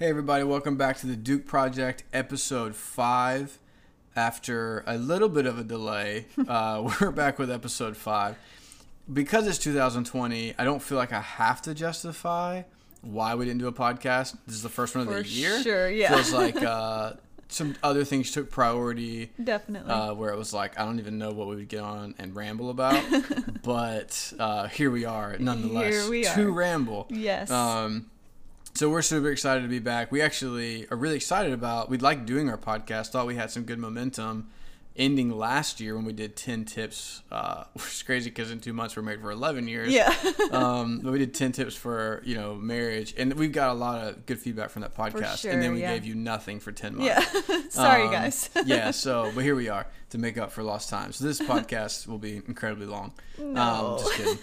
Hey, everybody, welcome back to the Duke Project, episode five. After a little bit of a delay, uh, we're back with episode five. Because it's 2020, I don't feel like I have to justify why we didn't do a podcast. This is the first one of For the year. sure, yeah. Feels like uh, some other things took priority. Definitely. Uh, where it was like I don't even know what we would get on and ramble about, but uh, here we are nonetheless Here we are. to ramble. yes. Um, so we're super excited to be back. We actually are really excited about. We'd like doing our podcast. Thought we had some good momentum. Ending last year when we did ten tips, uh, which is crazy because in two months we're married for eleven years. yeah. um, but we did ten tips for you know marriage, and we've got a lot of good feedback from that podcast. sure, and then we yeah. gave you nothing for ten months. yeah. Sorry, Um, guys. yeah, so but here we are to make up for lost time. So this podcast will be incredibly long. No. Um, just kidding.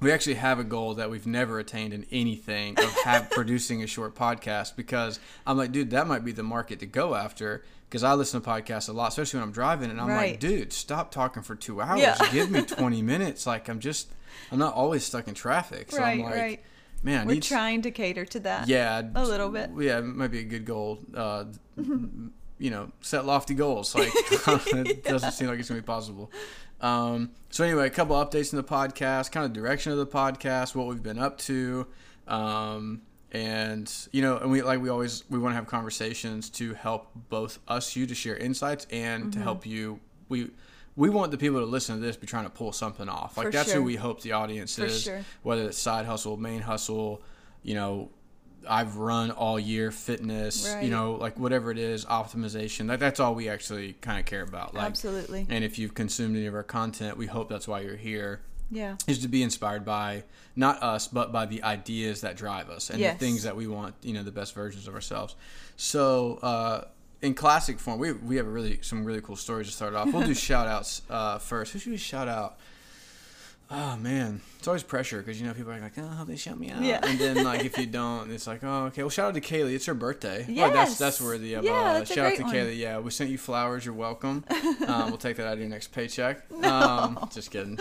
We actually have a goal that we've never attained in anything of have producing a short podcast because I'm like, dude, that might be the market to go after. Because I listen to podcasts a lot, especially when I'm driving, and I'm like, dude, stop talking for two hours. Yeah. Give me 20 minutes. Like I'm just, I'm not always stuck in traffic. So I'm Right, like, right. man, We're trying to cater to that. yeah, A little bit. Yeah, it might be a good goal. Uh, you know, set lofty goals. Like it doesn't seem like it's gonna be possible. Um, so anyway, a couple updates in the podcast, kind of direction of the podcast, what we've been up to, um, and you know, and we like we always we want to have conversations to help both us you to share insights and Mm-hmm. to help you we. We want the people to listen to this be trying to pull something off. Like For that's sure. who we hope the audience For is. sure. Whether it's side hustle, main hustle, you know, I've run all year fitness, you know, like whatever it is, optimization. Like that's all we actually kind of care about. Like, Absolutely. and if you've consumed any of our content, we hope that's why you're here. Yeah. Is to be inspired by not us, but by the ideas that drive us and Yes. the things that we want. You know, the best versions of ourselves. So, uh, in classic form, we we have a really some really cool stories to start off. We'll do shout outs uh, first. Who should we shout out? Oh man, it's always pressure because you know people are like, oh, they shout me out, Yeah. and then like if you don't, it's like, oh, okay. Well, shout out to Kaylee. It's her birthday. Like, that's that's worthy of Yeah, uh, that's a shout out to one. Kaylee. Yeah, we sent you flowers. You're welcome. um, we'll take that out of your next paycheck. Um, just kidding.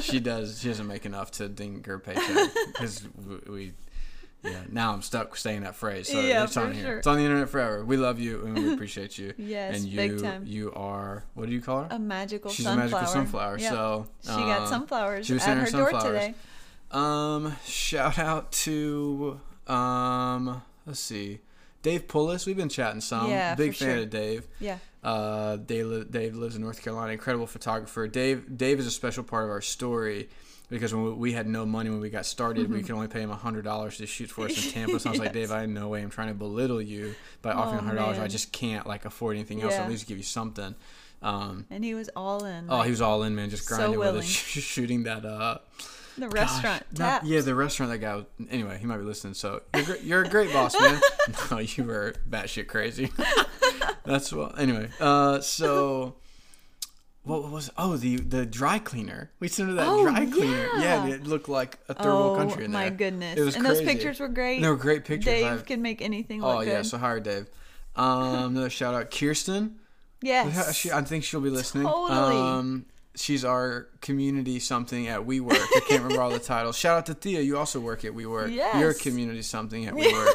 She does. She doesn't make enough to ding her paycheck because we. Yeah, now I'm stuck saying that phrase. So Yeah, it's on here. sure. It's on the internet forever. We love you and we appreciate you. Yes, and you, big time. you are. What do you call her? A magical She's sunflower. a magical sunflower. Yeah. So she got uh, sunflowers she was at her her door today. Um, shout out to um, let's see, Dave Pullis. We've been chatting some. Yeah, Big fan sure. of Dave. Yeah. Uh, Dave, Dave lives in North Carolina. Incredible photographer. Dave Dave is a special part of our story because when we, had no money when we got started, we could only pay him hundred dollars to shoot for us in Tampa. So I was like, Mm-hmm. Dave, I had no way. I'm trying to belittle you by offering Oh, hundred dollars. I just can't like afford anything else. Yeah. At least give you something. Um, And he was all in. oh, like, he was all in, man. Just So grinding with willing. us, shooting that. Uh, the Gosh, restaurant. not- yeah, the restaurant that guy. Was, anyway, he might be listening. So you're, you're a great boss, man. no, you were batshit crazy. That's what. Anyway, uh, so what was? Oh, the the dry cleaner. We sent her that Oh, dry cleaner. Yeah, yeah. it looked like a third world Oh country in there. my goodness! It was and those pictures were great. They were great pictures. Dave I've- can make anything like oh yeah, good. so hire Dave. Um, another shout out, Kirsten. yes. She, I think she'll be listening. Totally. Um, she's our community something at WeWork. I can't remember all the titles. Shout out to Thea. You also work at WeWork. You're a community something at WeWork.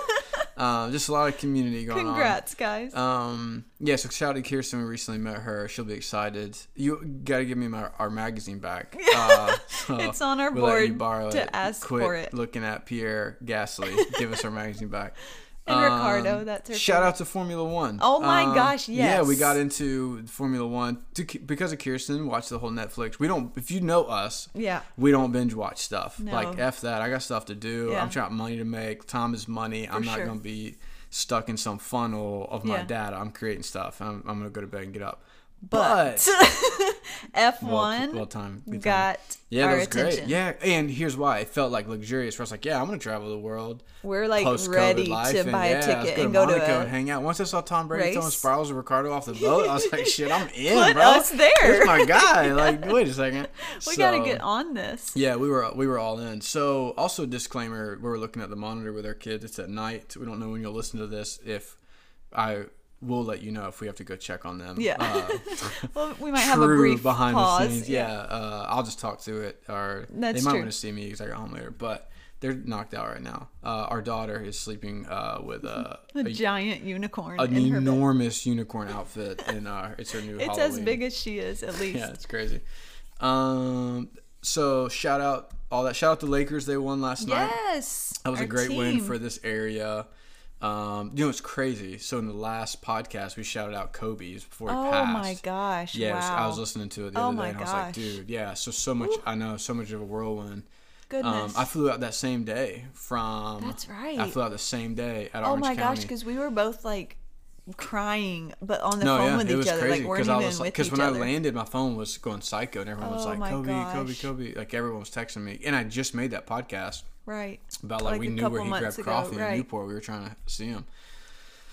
Um, just a lot of community going on. Congrats, guys. Um, yeah, so shout out to Kirsten. We recently met her. She'll be excited. You got to give me my, our magazine back. Uh, so It's on our we'll board borrow to it. ask Quit for it. looking at Pierre Gasly. give us our magazine back. and Ricciardo, Um, that's her. Shout favorite. out to Formula One. Oh my Um, gosh, yes. Yeah, we got into Formula One to, because of Kirsten. Watch the whole Netflix. We don't. If you know us, Yeah. we don't binge watch stuff. No. Like f that. I got stuff to do. Yeah. I'm trying money to make. Time is money. I'm not sure. gonna be stuck in some funnel of my Yeah. data. I'm creating stuff. I'm, I'm gonna go to bed and get up. But F one well time. good time. got Yeah, our that was attention. great. Yeah, and here's why it felt like luxurious. for us. like, yeah, I'm gonna travel the world. We're like ready to and buy yeah, a ticket go and go Monaco to and hang out. Once I saw Tom Brady throwing race. spirals of Ricciardo off the boat, I was like, shit, I'm in, Put bro. us there. Here's my guy. Like, wait a second. We gotta get on this. Yeah, we were we were all in. So also disclaimer, we were looking at the monitor with our kids. It's at night. We don't know when you'll listen to this. If I will let you know if we have to go check on them. Yeah. Uh, Well, we might have a brief behind pause. the scenes. Yeah, uh, I'll just talk to it, or That's they might true. want to see me because I got home later. But they're knocked out right now. Uh, our daughter is sleeping uh, with uh, A, a, giant unicorn an in her bed. enormous unicorn outfit, and uh, it's her new. It's Halloween. as big as she is, at least. Yeah, it's crazy. Um, so shout out all that. Shout out the Lakers. They won last night. Yes. That was a great win for this area. Um, you know, it's crazy. So in the last podcast, we shouted out Kobe's before he Oh passed. Oh my gosh! Yes, wow. I was listening to it the Oh other day, my and I was like, gosh. dude, yeah. So so much. I know so much of a whirlwind. Goodness. Um, I flew out that same day from. That's right. I flew out the same day at oh Orange my gosh, because we were both like crying, but on the no, phone yeah, with it each was other, crazy like weren't even I was with because when other. I landed, my phone was going psycho, and everyone was Oh like, my Kobe, Kobe. Kobe. Like everyone was texting me, and I just made that podcast right. about like, Like we knew where he grabbed ago, coffee in. Newport. We were trying to see him.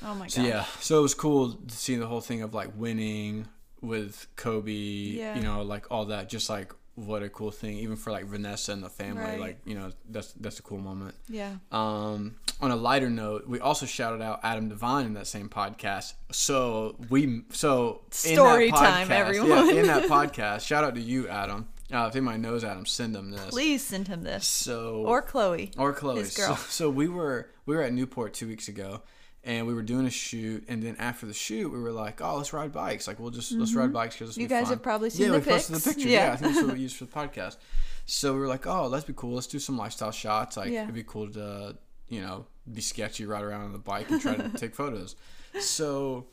Oh my gosh. So yeah, so it was cool to see the whole thing of like winning with Kobe. Yeah. You know, like all that. Just like what a cool thing, even for like Vanessa and the family. Right. Like you know, that's that's a cool moment. Yeah. Um, on a lighter note, we also shouted out Adam Devine in that same podcast. So we so Story time, everyone. Yeah, in that podcast, shout out to you, Adam. Uh, if anybody knows Adam, send him this. Please send him this So or Chloe. or Chloe. So, so we were we were at Newport two weeks ago, and we were doing a shoot, and then after the shoot, we were like, "Oh, let's ride bikes! Like, we'll just let's ride bikes because Mm-hmm. You guys have probably seen yeah, the we posted pics. the pictures. Yeah. Yeah. I think that's what we used for the podcast. So we were like, "Oh, let's be cool. Let's do some lifestyle shots. Like, Yeah. it'd be cool to you know be sketchy, ride around on the bike, and try to take photos." So.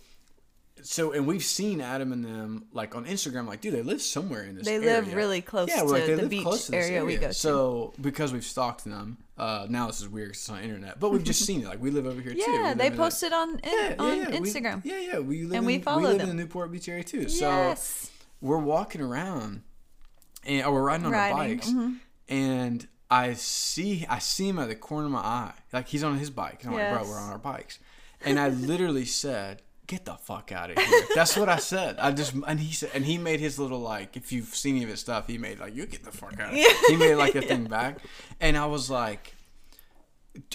So and we've seen Adam and them like on Instagram, like dude, they live somewhere in this. They live really close yeah, to like, they the live beach close to this area we go to. So because we've stalked them, uh, now this is weird 'cause it's on the internet, but we've just seen it. Like we live over here too. Yeah, they a- posted on in, Yeah, yeah, on yeah, we- Instagram. yeah, yeah, we live And in, we follow live them. in the Newport Beach area too. So yes. we're walking around, and or we're riding on Riding, our bikes, mhm. and I see I see him at the corner of my eye, like he's on his bike. And I'm like, bro, we're on our bikes, and I literally said. Get the fuck out of here. That's what I said. I just and he said and he made his little like if you've seen any of his stuff, he made like you get the fuck out. Of here. He made like a thing back, and I was like,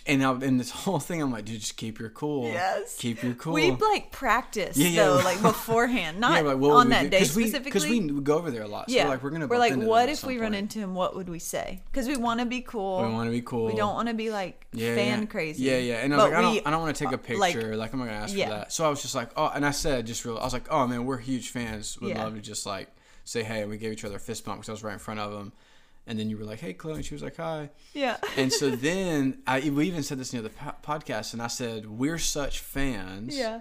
and I, and this whole thing, I'm like, dude, just keep your cool. Yes. Keep your cool. We like practice Yeah, yeah. though, like beforehand, not yeah, like, on that do? day specifically. Because we, we go over there a lot. So yeah, we're like, we're to we're like, what if we run into him? What would we say? Because we want to be cool. We want to be cool. We don't want to be like yeah, fan crazy. Yeah, yeah. And I was But like, I don't, I don't want to take a picture. like- Like, I'm not gonna ask for that. So I was just like, oh, and I said just real. I was like, oh man, we're huge fans. Would love to just like say hey. And we gave each other a fist bump because I was right in front of him. And then you were like, hey, Chloe. And she was like, hi. yeah. And so then I we even said this in the po- podcast, and I said we're such fans. yeah.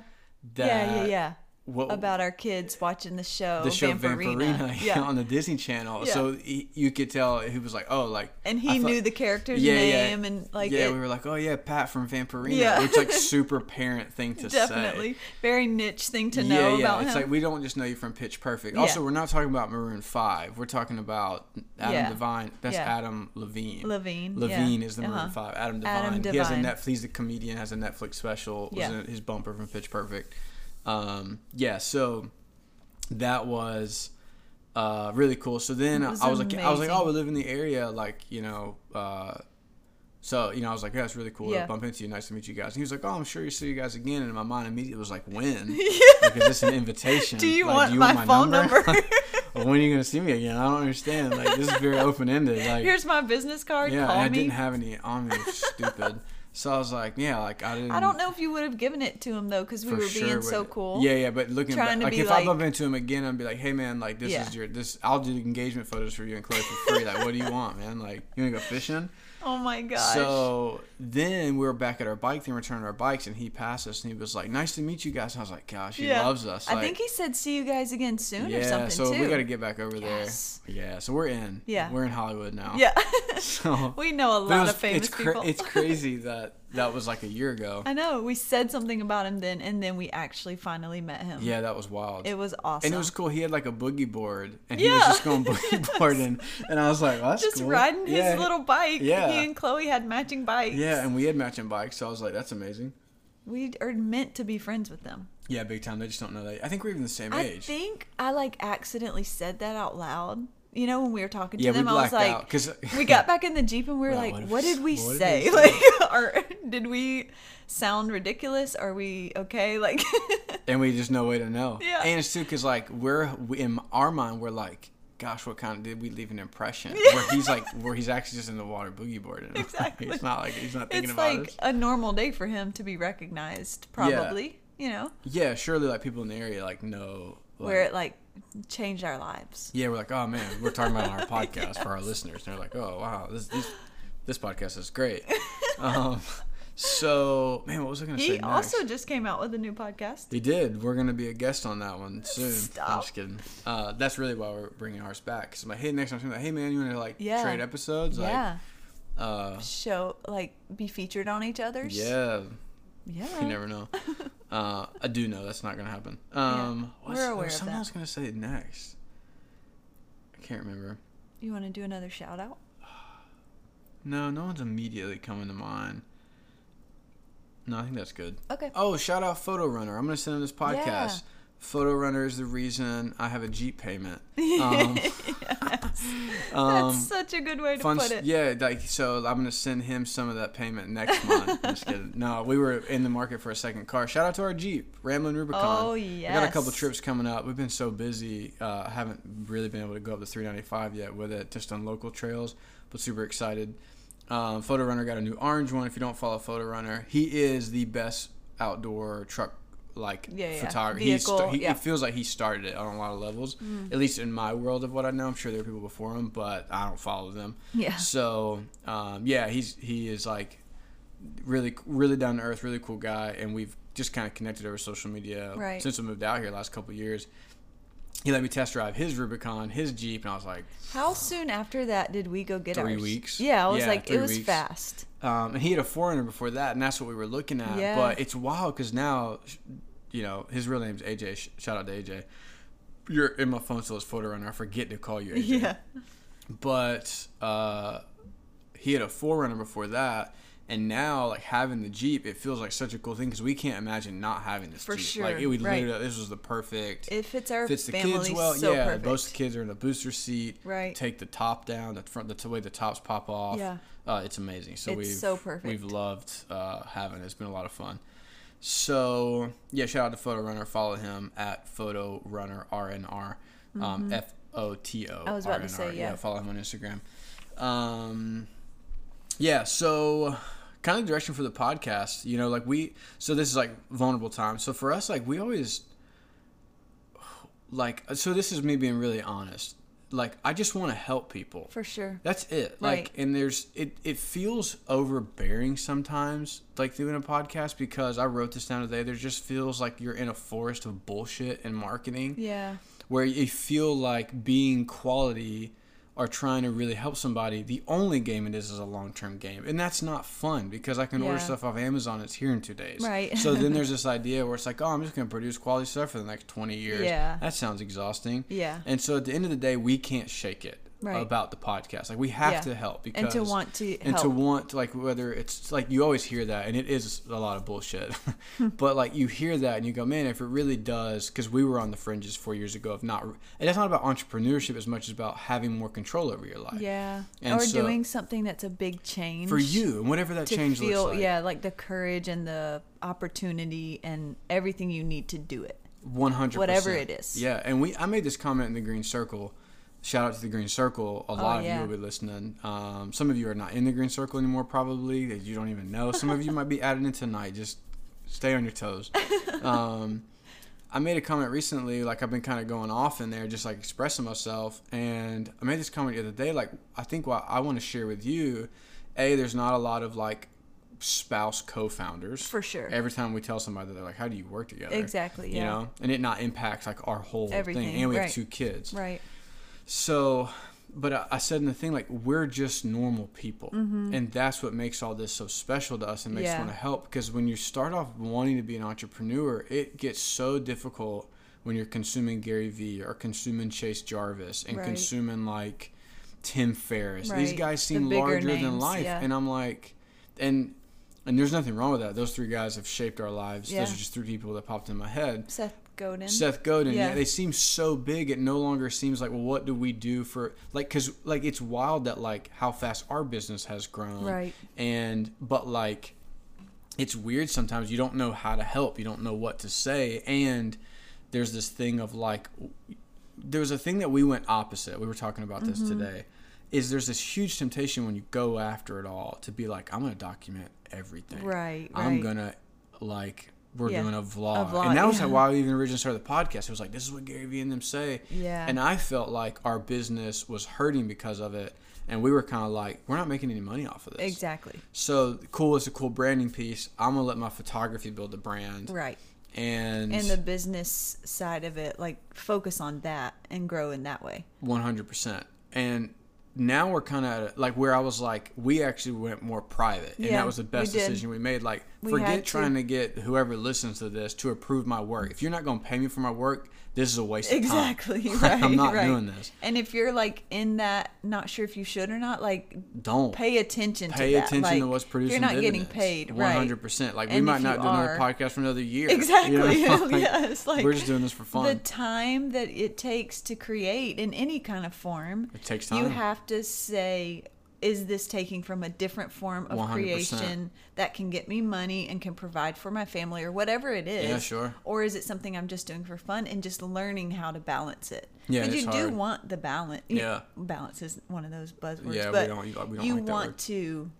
That yeah, yeah, yeah. What, About our kids watching the show, the show Vampirina. Vampirina, Yeah. on the Disney Channel. Yeah. So he, you could tell he was like, oh, like and he thought- knew the character's Yeah, yeah. name and like yeah, it, we were like, oh yeah, Pat from Vampirina, Yeah. which like super parent thing to definitely say. Definitely very niche thing to know yeah. about it's him. like we don't just know you from Pitch Perfect. Also, we're not talking about Maroon Five. We're talking about Adam. Devine. That's. Adam Levine. Levine. yeah. Levine is the Maroon Uh-huh. Five. Adam Devine. Adam He has a Devine. Netflix. He's a comedian. Has a Netflix special. Was Yeah. his bumper from Pitch Perfect. Um, yeah. So that was uh, really cool. So then was I was like, I was like, oh, we live in the area, like you know. Uh, so you know, I was like, yeah, it's really cool Yeah. to bump into you. Nice to meet you guys. And he was like, oh, I'm sure you see you guys again. And in my mind, immediately was like, when? Like, is this an invitation? Do you Like, want my phone number? Well, when are you gonna see me again? I don't understand. Like this is very open ended. Like Here's my business card. yeah, I me. didn't have any on me. Stupid. So I was like, yeah, like I didn't. I don't know if you would have given it to him though, because we were sure, being so cool. Yeah, yeah, but looking back, like if I bump into him again, I'd be like, hey man, like this Yeah. is your this. I'll do engagement photos for you and Chloe for free. like, what do you want, man? Like, you wanna go fishing? Oh my gosh. So then we were back at our bike thing, returning our bikes, and he passed us, and he was like, "Nice to meet you guys." And I was like, "Gosh, he Yeah. loves us." I think he said see you guys again soon or yeah. something So too. we got to get back over Yes. there. Yeah. So we're in. Yeah. We're in Hollywood now. yeah. So we know a lot was- of famous it's cra- people. it's crazy that that was like a year ago. I know. We said something about him then, and then we actually finally met him. Yeah, that was wild. It was awesome. and it was cool. He had like a boogie board, and he was just going boogie boarding, and I was like, well, "That's just cool." riding his little bike. Yeah. He and Chloe had matching bikes. Yeah, and we had matching bikes, so I was like, "That's amazing." We are meant to be friends with them. Yeah, big time. They just don't know that. I think we're even the same I age. I think I like accidentally said that out loud. You know, when we were talking to yeah, we them, I was like, because we got back in the jeep and we were Well, like, what if- what did we what did say? we Like, or did we sound ridiculous? Are we okay? Like, and we just no way to know. Yeah. And it's too because like we're we, in our mind we're like gosh, what kind of did we leave an impression? Where he's like, where he's actually just in the water boogie boarding. Exactly. he's not like he's not thinking It's about like us. a normal day for him to be recognized, probably. You know, Yeah, surely like people in the area like know. Like, where it like changed our lives. yeah, we're like, oh man, we're talking about on our podcast for our listeners. And they're like, oh wow, this this, this podcast is great. Um, so man, what was I gonna say? He also just came out with a new podcast. He did. We're gonna be a guest on that one soon. I'm Stop. just kidding. Uh, that's really why we're bringing ours back. Cause I'm like, hey, next time, I'm like, hey man, you wanna like Yeah. trade episodes? yeah. Like, uh, Show like be featured on each other's. yeah. Yeah. You never know. uh, I do know that's not gonna happen. Um, We're what's- there aware of something that. I was gonna say next. I can't remember. You want to do another shout out? No, no one's immediately coming to mind. No, I think that's good. Okay. Oh, shout out Photo Runner. I'm gonna send him this podcast. Yeah. Photo Runner is the reason I have a Jeep payment. Um, um, That's such a good way to put it. yeah. Like so, I'm gonna send him some of that payment next month. Just kidding. No, we were in the market for a second car. Shout out to our Jeep, Ramblin' Rubicon. Oh, I got a couple trips coming up. We've been so busy. Uh, haven't really been able to go up to 395 yet with it, just on local trails. But super excited. Um, Photo Runner got a new orange one. If you don't follow Photo Runner, he is the best outdoor truck like Yeah, yeah. photographer. Vehicle, he, yeah. It feels like he started it on a lot of levels. At least in my world of what I know. I'm sure there are people before him, but I don't follow them. Yeah. So um, yeah, he's he is like really really down to earth, really cool guy, and we've just kind of connected over social media Right. since we moved out here last couple of years. He let me test drive his Rubicon, his Jeep, and I was like, How soon after that did we go get Three ours? weeks. Yeah, I was like, it was weeks. fast. um, and he had a forerunner before that, and that's what we were looking at. Yeah. But it's wild because now, you know, his real name's AJ. Shout out to AJ. You're in my phone still as photo runner. I forget to call you AJ. Yeah. but uh, he had a forerunner before that and now like having the jeep it feels like such a cool thing because we can't imagine not having this For jeep like it would right. literally this was the perfect It fits our fits the family kids well so yeah perfect. both the kids are in a booster seat Right. take the top down the front the way the tops pop off Yeah. uh, it's amazing so It's we've so perfect. we've loved uh, having it it's been a lot of fun so yeah shout out to photo runner follow him at photo runner rnr um, f-o-t-o Mm-hmm. Was about to say, RNR. yeah. follow him on instagram um, yeah so kind of direction for the podcast you know like we so this is like vulnerable time so for us like we always like so this is me being really honest like i just want to help people For sure. that's it Right. like and there's it it feels overbearing sometimes like doing a podcast because i wrote this down today there just feels like you're in a forest of bullshit and marketing Yeah. where you feel like being quality or trying to really help somebody, the only game it is is a long term game. And that's not fun because I can order stuff off Amazon, it's here in two days. Right. so then there's this idea where it's like, oh, I'm just going to produce quality stuff for the next 20 years. Yeah. That sounds exhausting. Yeah. And so at the end of the day, we can't shake it Right. about the podcast. Like we have Yeah. to help because And to want to and to help. want like whether it's like you always hear that and it is a lot of bullshit but like you hear that and you go man if it really does because we were on the fringes four years ago of not and it's not about entrepreneurship as much as about having more control over your life Yeah. And or so- doing something that's a big change. for you and whatever that to change feel looks like yeah like the courage and the opportunity and everything you need to do it 100 Whatever it is. yeah and we i made this comment in the green circle shout out to the green circle. A lot of Oh, yeah. you will be listening. Um, some of you are not in the green circle anymore probably that you don't even know. Some of you might be added in tonight. Just stay on your toes. Um, i made a comment recently like i've been kind of going off in there just like expressing myself and i made this comment the other day like i think what i want to share with you a there's not a lot of like spouse co-founders. For sure. every time we tell somebody they're like how do you work together? Exactly, you yeah. know? And it not impacts like our whole Everything, thing. And we right. have two kids. Right so but I, I said in the thing like we're just normal people. Mm-hmm. and that's what makes all this so special to us and makes us want to help. Because when you start off wanting to be an entrepreneur it gets so difficult when you're consuming gary vee or consuming chase jarvis and Right. consuming like tim ferriss. These guys seem bigger larger than life. yeah. and i'm like and and there's nothing wrong with that. Those three guys have shaped our lives. Yeah. those are just three people that popped in my head. Seth godin Seth Godin, yeah. Yeah. they seem so big. It no longer seems like, well, what do we do for like? Because like it's wild that like how fast our business has grown, Right. And but like, it's weird sometimes. You don't know how to help. You don't know what to say, and there's this thing of like, there was a thing that we went opposite. We were talking about this Mm-hmm. today. Is there's this huge temptation when you go after it all to be like, I'm gonna document everything. Right, I'm right. gonna like we're Yeah, doing a vlog. vlog, and that was yeah. why we even originally started the podcast. It was like this is what Gary Vee and them say. Yeah. And I felt like our business was hurting because of it. And we were kind of like, we're not making any money off of this. Exactly. So cool is a cool branding piece. I'm gonna let my photography build the brand. Right. And And the business side of it, like focus on that and grow in that way. One hundred percent. And now we're kind of like where I was like, we actually went more private, and Yeah, that was the best decision we made. Like, We forget trying to get whoever listens to this to approve my work. If you're not going to pay me for my work, this is a waste of time. Exactly. Right. I'm not right. doing this. And if you're like in that, not sure if you should or not, like Don't pay attention pay to that. attention like, to what's producing. You're not getting paid, hundred percent. Like we might not do another podcast for another year. Exactly. You know? Like, yes. Like we're just doing this for fun. the time that it takes to create in any kind of form. It takes time. You have to say, is this taking from a different form of 100%. creation that can get me money and can provide for my family or whatever it is? Yeah, sure. Or is it something I'm just doing for fun and just learning how to balance it? Yeah, Because you do hard. want the balance. Yeah. Balance is one of those buzzwords. Yeah, we but don't- we don't you like that want to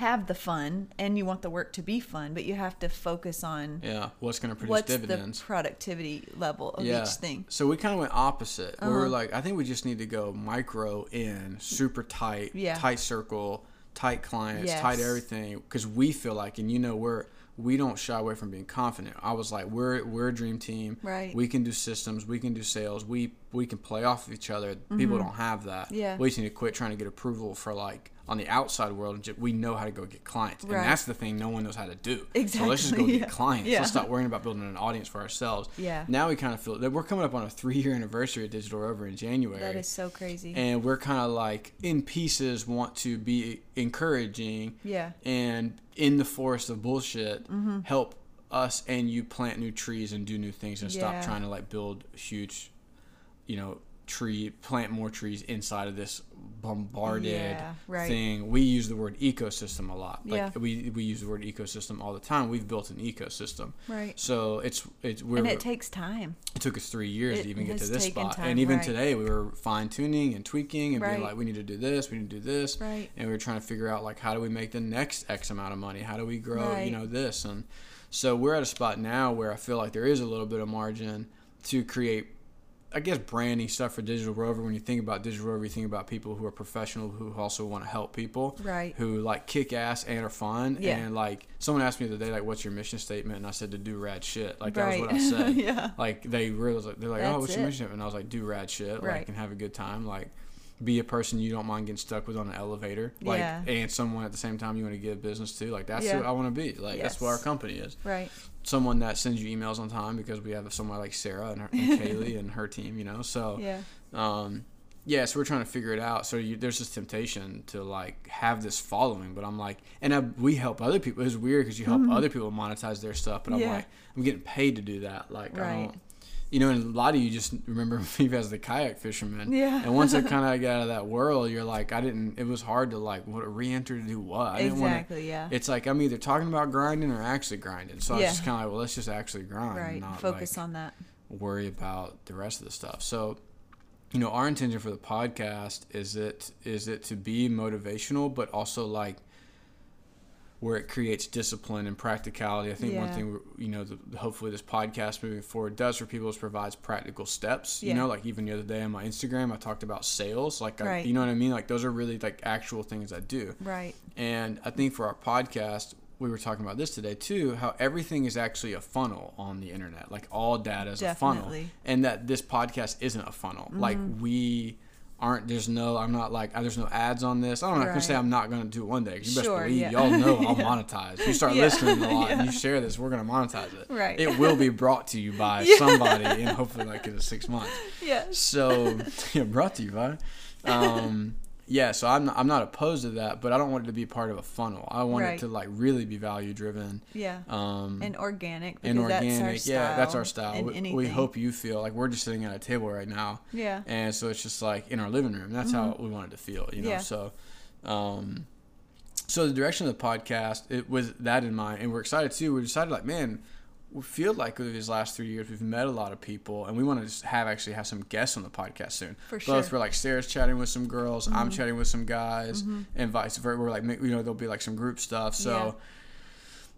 have the fun and you want the work to be fun, but you have to focus on yeah, what's going to produce what's dividends? the productivity level of each thing. So we kind of went opposite. We Uh-huh. were like, I think we just need to go micro in, super tight, Yeah. tight circle, tight clients, tight everything. Because we feel like, and you know, we're we don't shy away from being confident. I was like, we're we're a dream team. Right. We can do systems. We can do sales. We we can play off of each other. People don't have that. Mm-hmm. Yeah. We just need to quit trying to get approval for like on the outside world. and We know how to go get clients, and that's the thing no one knows how to do. So let's just go Exactly, get clients. Yeah. Let's stop worrying about building an audience for ourselves. Yeah. Now we kind of feel that we're coming up on a three year anniversary of Digital Rover in January. That is so crazy. and we're kind of like in pieces want to be encouraging yeah. and in the forest of bullshit mm-hmm. help us and you plant new trees and do new things and stop trying to like build huge you know tree plant more trees inside of this bombarded Yeah, right. thing we use the word ecosystem a lot like Yeah. we, we use the word ecosystem all the time we've built an ecosystem Right. so it's it's we're And it takes time. it took us three years It to even get to this spot. time, and even right. today, we were fine tuning and tweaking and Right. being like, we need to do this, we need to do this. Right. And we were trying to figure out, like, how do we make the next X amount of money? How do we grow, you know, this? And so we're at a spot now where I feel like there is a little bit of margin to create, I guess, branding stuff for Digital Rover. When you think about Digital Rover, you think about people who are professional who also want to help people. Right. Who, like, kick ass and are fun. Yeah. And, like, someone asked me the other day, like, what's your mission statement? And I said, to do rad shit. Like, that was what I said yeah. like they realized like, they're like, oh, That's what's your it. mission? And I was like, do rad shit, right. like and have a good time, like be a person you don't mind getting stuck with on an elevator, like Yeah. and someone at the same time you want to give business to, like that's Yeah. who I want to be, like that's what our company is. Right. Someone that sends you emails on time because we have someone like Sarah and, her, and Kaylee and her team, you know. So Yeah. um, yeah, so we're trying to figure it out. So you, there's this temptation to like have this following, but I'm like, and I, we help other people. It's weird because you help other people monetize their stuff, but I'm Mm-hmm. Yeah. like, I'm getting paid to do that. Like, I Right. don't, you know, and a lot of you just remember me as the kayak fisherman. Yeah. And once I kind of got out of that world, you're like, I didn't. It was hard to like what re-enter to do what. I didn't want to. Exactly. Yeah. It's like I'm either talking about grinding or actually grinding. So I was just kind of like, well, let's just actually grind. and right. Not Focus like, on that. worry about the rest of the stuff. So, you know, our intention for the podcast is it is it to be motivational, but also like where it creates discipline and practicality. I think one thing you know, the, hopefully this podcast moving forward does for people is provides practical steps. You know, like even the other day on my Instagram, I talked about sales. Like, I, you know what I mean? Like those are really like actual things I do. Right. And I think for our podcast, we were talking about this today too, how everything is actually a funnel on the internet. Like all data is a funnel. And that this podcast isn't a funnel. Like mm-hmm. we aren't, there's no, I'm not like, there's no ads on this. I'm not going to say I'm not going to do it one day. You best believe yeah. y'all know I'll Yeah. monetize. You start Yeah. listening a lot and you share this, we're going to monetize it. Right. It will be brought to you by Yeah. somebody in hopefully like in six months. Yes. So yeah, brought to you by. Um, yeah, so I'm not, I'm not opposed to that, but I don't want it to be part of a funnel. I want Right. it to like really be value driven. Yeah. Um, and organic. and because organic, That's our yeah, that's our style. We, we hope you feel like we're just sitting at a table right now, Yeah. and so it's just like in our living room. That's how we wanted to feel, you know. Mm-hmm. Yeah. So, um, so the direction of the podcast it was that in mind, and we're excited too. We decided like, man, we feel like over these last three years we've met a lot of people and we want to have actually have some guests on the podcast soon. For sure. both we're like sarah's chatting with some girls i'm mm-hmm. chatting with some guys mm-hmm. and vice versa we're like you know there'll be like some group stuff so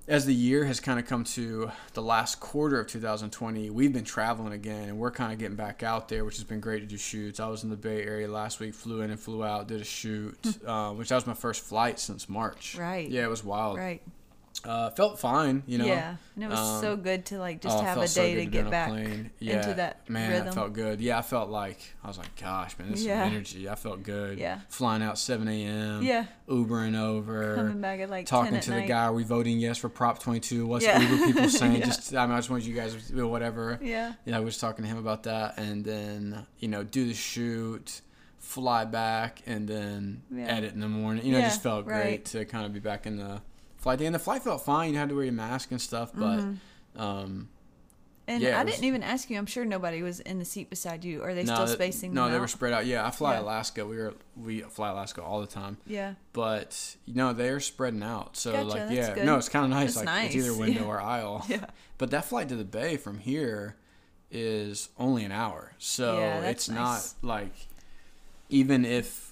as the year has kind of come to the last quarter of 2020 we've been traveling again and we're kind of getting back out there which has been great to do shoots. I was in the bay area last week flew in and flew out did a shoot hmm. uh, which that was my first flight since march. Right. yeah it was wild. Right. Uh, felt fine you know yeah. And it was um, so good to like just Oh, have a felt so day to get back plane. Yeah, into that man, rhythm. that felt good. Yeah, I felt like I was like, gosh, man, this is Yeah. energy. I felt good. Yeah. flying out 7 a.m. Yeah. Ubering over. Coming back at like 10 talking at to the guy. Are we voting yes for Prop 22? What's Yeah. Uber people saying? Yeah. Just I mean, I just wanted you guys to do whatever. Yeah. Yeah, I was talking to him about that, and then you know, do the shoot, fly back, and then Yeah. edit in the morning. You know, it just felt great to kind of be back in the flight day. And the flight felt fine. You had to wear your mask and stuff, but. Um, And Yeah, I was- didn't even ask you. I'm sure nobody was in the seat beside you. Are they no, still spacing No, they were spread out. Yeah, I fly Yeah. Alaska. We were we fly Alaska all the time, Yeah. but you know they're spreading out. So Gotcha, like yeah, good. no, it's kind of nice. That's like it's either window yeah. or aisle. Yeah. But that flight to the bay from here is only an hour, so it's nice. not like even if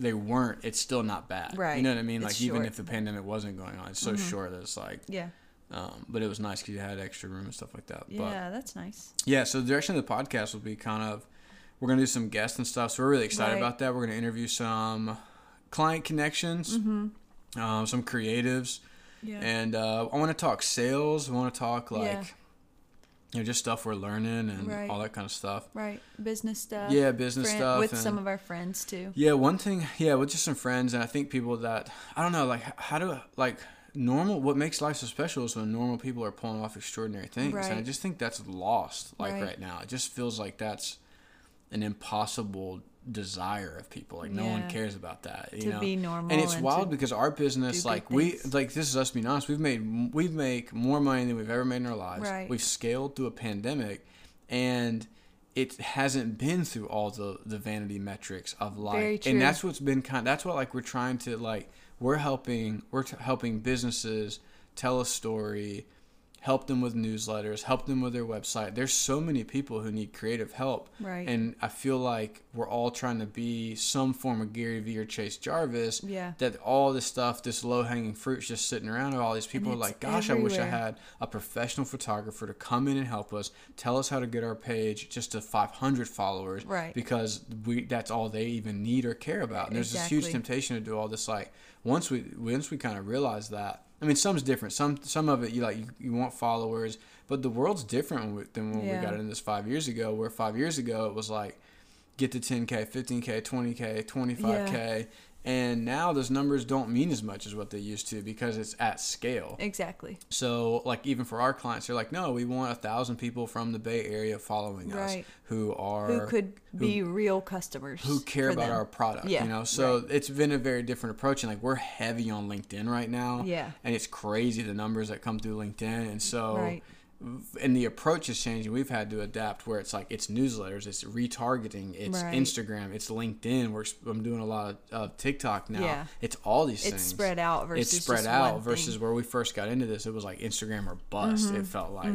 they weren't, it's still not bad. Right. You know what I mean? It's like even short. Mm-hmm. if the pandemic wasn't going on, it's so short that it's like. Yeah. Um, but it was nice because you had extra room and stuff like that. But Yeah, that's nice. yeah, so the direction of the podcast will be kind of we're gonna do some guests and stuff. So we're really excited Right. about that. We're gonna interview some client connections, Mm-hmm. um, some creatives, Yeah. and uh, I want to talk sales. I want to talk like Yeah. You know just stuff we're learning and Right. all that kind of stuff. right. Business stuff. Yeah, business Friend- stuff with and- some of our friends too. Yeah, one thing. Yeah, with just some friends, and I think people that I don't know, like how do like normal. What makes life so special is when normal people are pulling off extraordinary things, and I just think that's lost. Like Right. right, now, it just feels like that's an impossible desire of people. Like no one cares about that. You To know? be normal and it's and wild because our business, like we, things. like this is us being honest. We've made we've make more money than we've ever made in our lives. Right. We've scaled through a pandemic, and it hasn't been through all the the vanity metrics of life and that's what's been kind that's what like we're trying to like we're helping we're t- helping businesses tell a story help them with newsletters help them with their website there's so many people who need creative help Right. and i feel like we're all trying to be some form of gary vee or chase jarvis Yeah. that all this stuff this low-hanging fruit's just sitting around and all these people are like gosh i wish i had a professional photographer to come in and help us tell us how to get our page just to 500 followers Right. because we that's all they even need or care about. And there's this huge temptation to do all this like once we once we kind of realize that. I mean, some's different. Some some of it you like you, you want followers, but the world's different than when Yeah. we got into this five years ago. Where five years ago it was like get to 10k, 15k, 20k, 25k, and now those numbers don't mean as much as what they used to because it's at scale. Exactly. So, like, even for our clients, they're like, no, we want a thousand people from the Bay Area following us who are Who could be real customers? who care about them. our product Yeah, you know so it's been a very different approach and like we're heavy on linkedin right now Yeah. and it's crazy the numbers that come through linkedin and so Right. And the approach is changing we've had to adapt where it's like it's newsletters it's retargeting it's Right. instagram it's linkedin we're, i'm doing a lot of tiktok now Yeah. it's all these It's things spread out versus it's spread out versus thing. where we first got into this it was like instagram or bust Mm-hmm. it felt like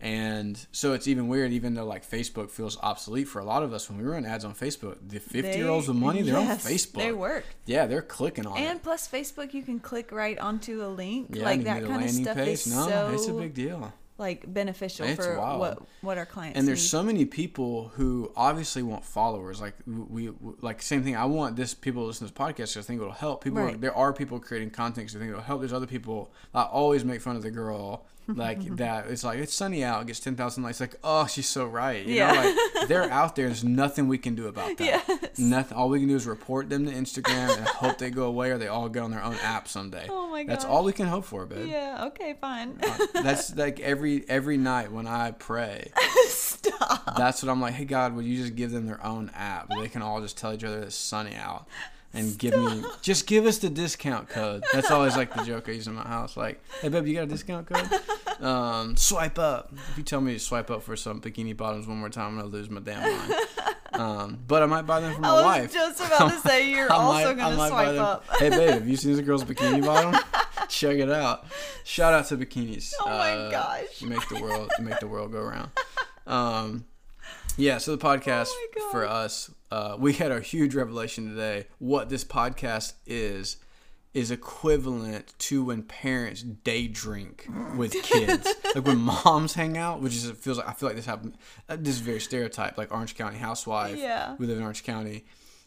and so it's even weird even though like facebook feels obsolete for a lot of us when we run ads on facebook the 50 year olds with money they're yes, on facebook They work. yeah they're clicking on And it plus, Facebook, you can click right onto a link. yeah like that kind of stuff page is no so it's a big deal like beneficial It's for wild. what what our clients and there's need. so many people who obviously want followers like we, we like same thing i want this people to listen to this podcast 'cause i think it'll help people Right. there are people creating content 'cause i think it'll help there's other people i always make fun of the girl like mm-hmm. that it's like it's sunny out it gets 10,000 likes like oh she's so right you Yeah. know like they're out there there's nothing we can do about that Yes. nothing all we can do is report them to instagram and hope they go away or they all get on their own app someday Oh my god. that's all we can hope for babe Yeah. Okay. Fine. Uh, that's like every every night when I pray. Stop. That's what I'm like. Hey God, would you just give them their own app? Where they can all just tell each other it's sunny out, and give me just give us the discount code. That's always like the joke I use in my house. Like, hey babe, you got a discount code? Um, swipe up. If you tell me to swipe up for some bikini bottoms one more time, I'm gonna lose my damn mind. Um, but I might buy them for my wife. I was wife. just about to say you're I also might- gonna swipe up. Hey babe, have you seen this girl's bikini bottom? Check it out. Shout out to bikinis. Oh my gosh. You make the world you make the world go round. Um, yeah. So the podcast Oh for us, uh, we had a huge revelation today. What this podcast is is equivalent to when parents day drink with kids, like when moms hang out, which is it feels like I feel like this happened. Uh, this is very stereotype, like Orange County housewife. Yeah. we live in Orange County.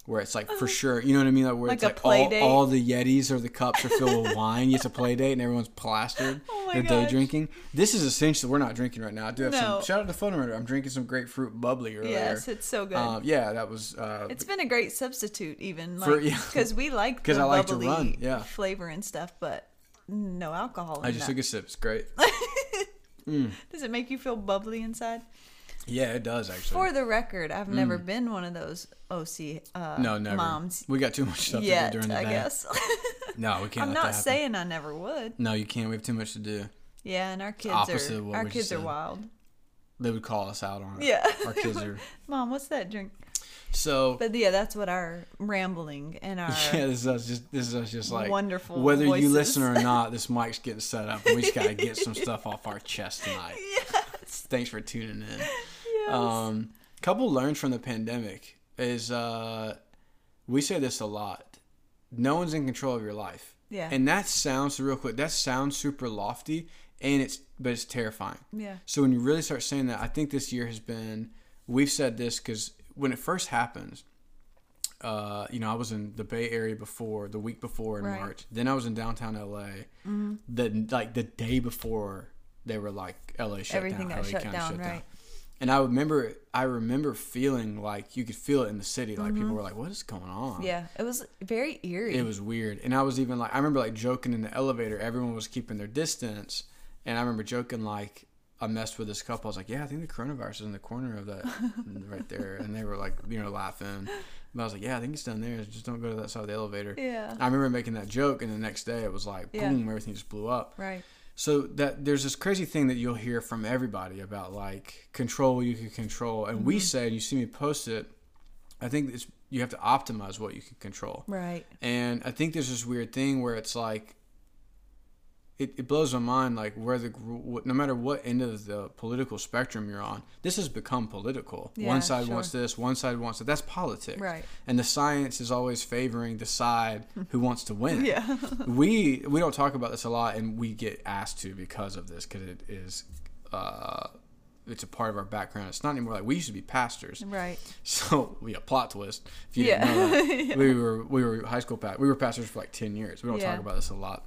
Where it's like for sure, you know what I mean? Like where Like it's like all, date? all the Yetis or the cups are filled with wine. It's a play date and everyone's plastered. Oh my They're day drinking. This is essentially we're not drinking right now. I do have No. some shout out to the Phone I'm drinking some grapefruit bubbly earlier. Yes, it's so good. Um, yeah, that was uh, it's been a great substitute, even like yeah. because we like the I like to bubbly run, yeah. flavor and stuff, but no alcohol. I just that. took a sip. It's great. Does it make you feel bubbly inside? Yeah, it does actually. For the record, I've never been one of those OC uh, Mm. no, never. moms We got too much stuff yet. to do during the I day. guess No, we can't. I'm let not happen. saying I never would. No, you can't. We have too much to do. Yeah, and our kids opposite of are what our we kids just are said. wild. They would call us out on it. Yeah, Our kids are Mom, what's that drink? so. But yeah, that's what our rambling and our Yeah, this is us just this is us just like Wonderful Whether you voices. listen or not, this mic's getting set up, and we just gotta get some stuff off our chest tonight. Thanks for tuning in. yes. Um, couple learned from the pandemic is uh, we say this a lot. No one's in control of your life. Yeah. And that sounds real quick. That sounds super lofty, and it's but it's terrifying. yeah, So when you really start saying that, I think this year has been. We've said this because when it first happens, uh, you know, I was in the Bay Area before the week before in Right. March. Then I was in downtown LA. The like the day before they were like LA shut Everything down. got LA shut County down, right. And I remember, I remember feeling like you could feel it in the city. Like people were like, "What is going on?" Mm-hmm. yeah. It was very eerie. It was weird. And I was even like, I remember like joking in the elevator. Everyone was keeping their distance. And I remember joking like, I messed with this couple. I was like, yeah, I think the coronavirus is in the corner of that right there. And they were like, you know, laughing. But I was like, yeah, I think it's down there. Just don't go to that side of the elevator. Yeah. I remember making that joke. And the next day it was like, Yeah. boom, everything just blew up. right. So that there's this crazy thing that you'll hear from everybody about like control what you can control. And we mm-hmm. say, and you see me post it, I think it's, you have to optimize what you can control. Right. And I think there's this weird thing where it's like, it, it blows my mind, like where the no matter what end of the political spectrum you're on, this has become political. Yeah, one side sure. wants this, one side wants that. That's politics, Right. And the science is always favoring the side who wants to win. Yeah. we we don't talk about this a lot, and we get asked to because of this, because it is. Uh, it's a part of our background. It's not anymore like we used to be pastors. Right. So we a plot twist. If you Yeah. didn't know that, we were we were high school pa- we were pastors for like ten years. We don't Yeah. talk about this a lot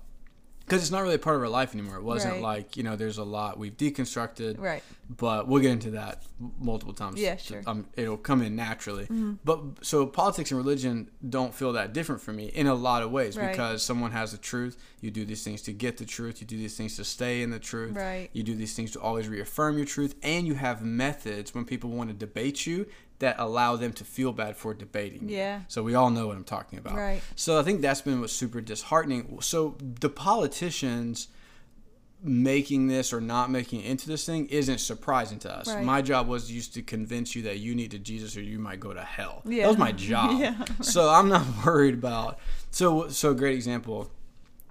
because it's not really a part of our life anymore. It wasn't Right. like you know there's a lot we've deconstructed, Right. but we'll get into that multiple times. Yeah, sure. Mm-hmm. Um, it'll come in naturally. But so politics and religion don't feel that different for me in a lot of ways Right. because someone has the truth. You do these things to get the truth. You do these things to stay in the truth. Right. You do these things to always reaffirm your truth, and you have methods when people want to debate you that allow them to feel bad for debating. you. Yeah. So we all know what I'm talking about. Right. So I think that's been what's super disheartening. So the politicians making this or not making it into this thing isn't surprising to us. Right. My job was used to convince you that you needed Jesus or you might go to hell. Yeah. That was my job. Yeah. So I'm not worried about. So so a great example.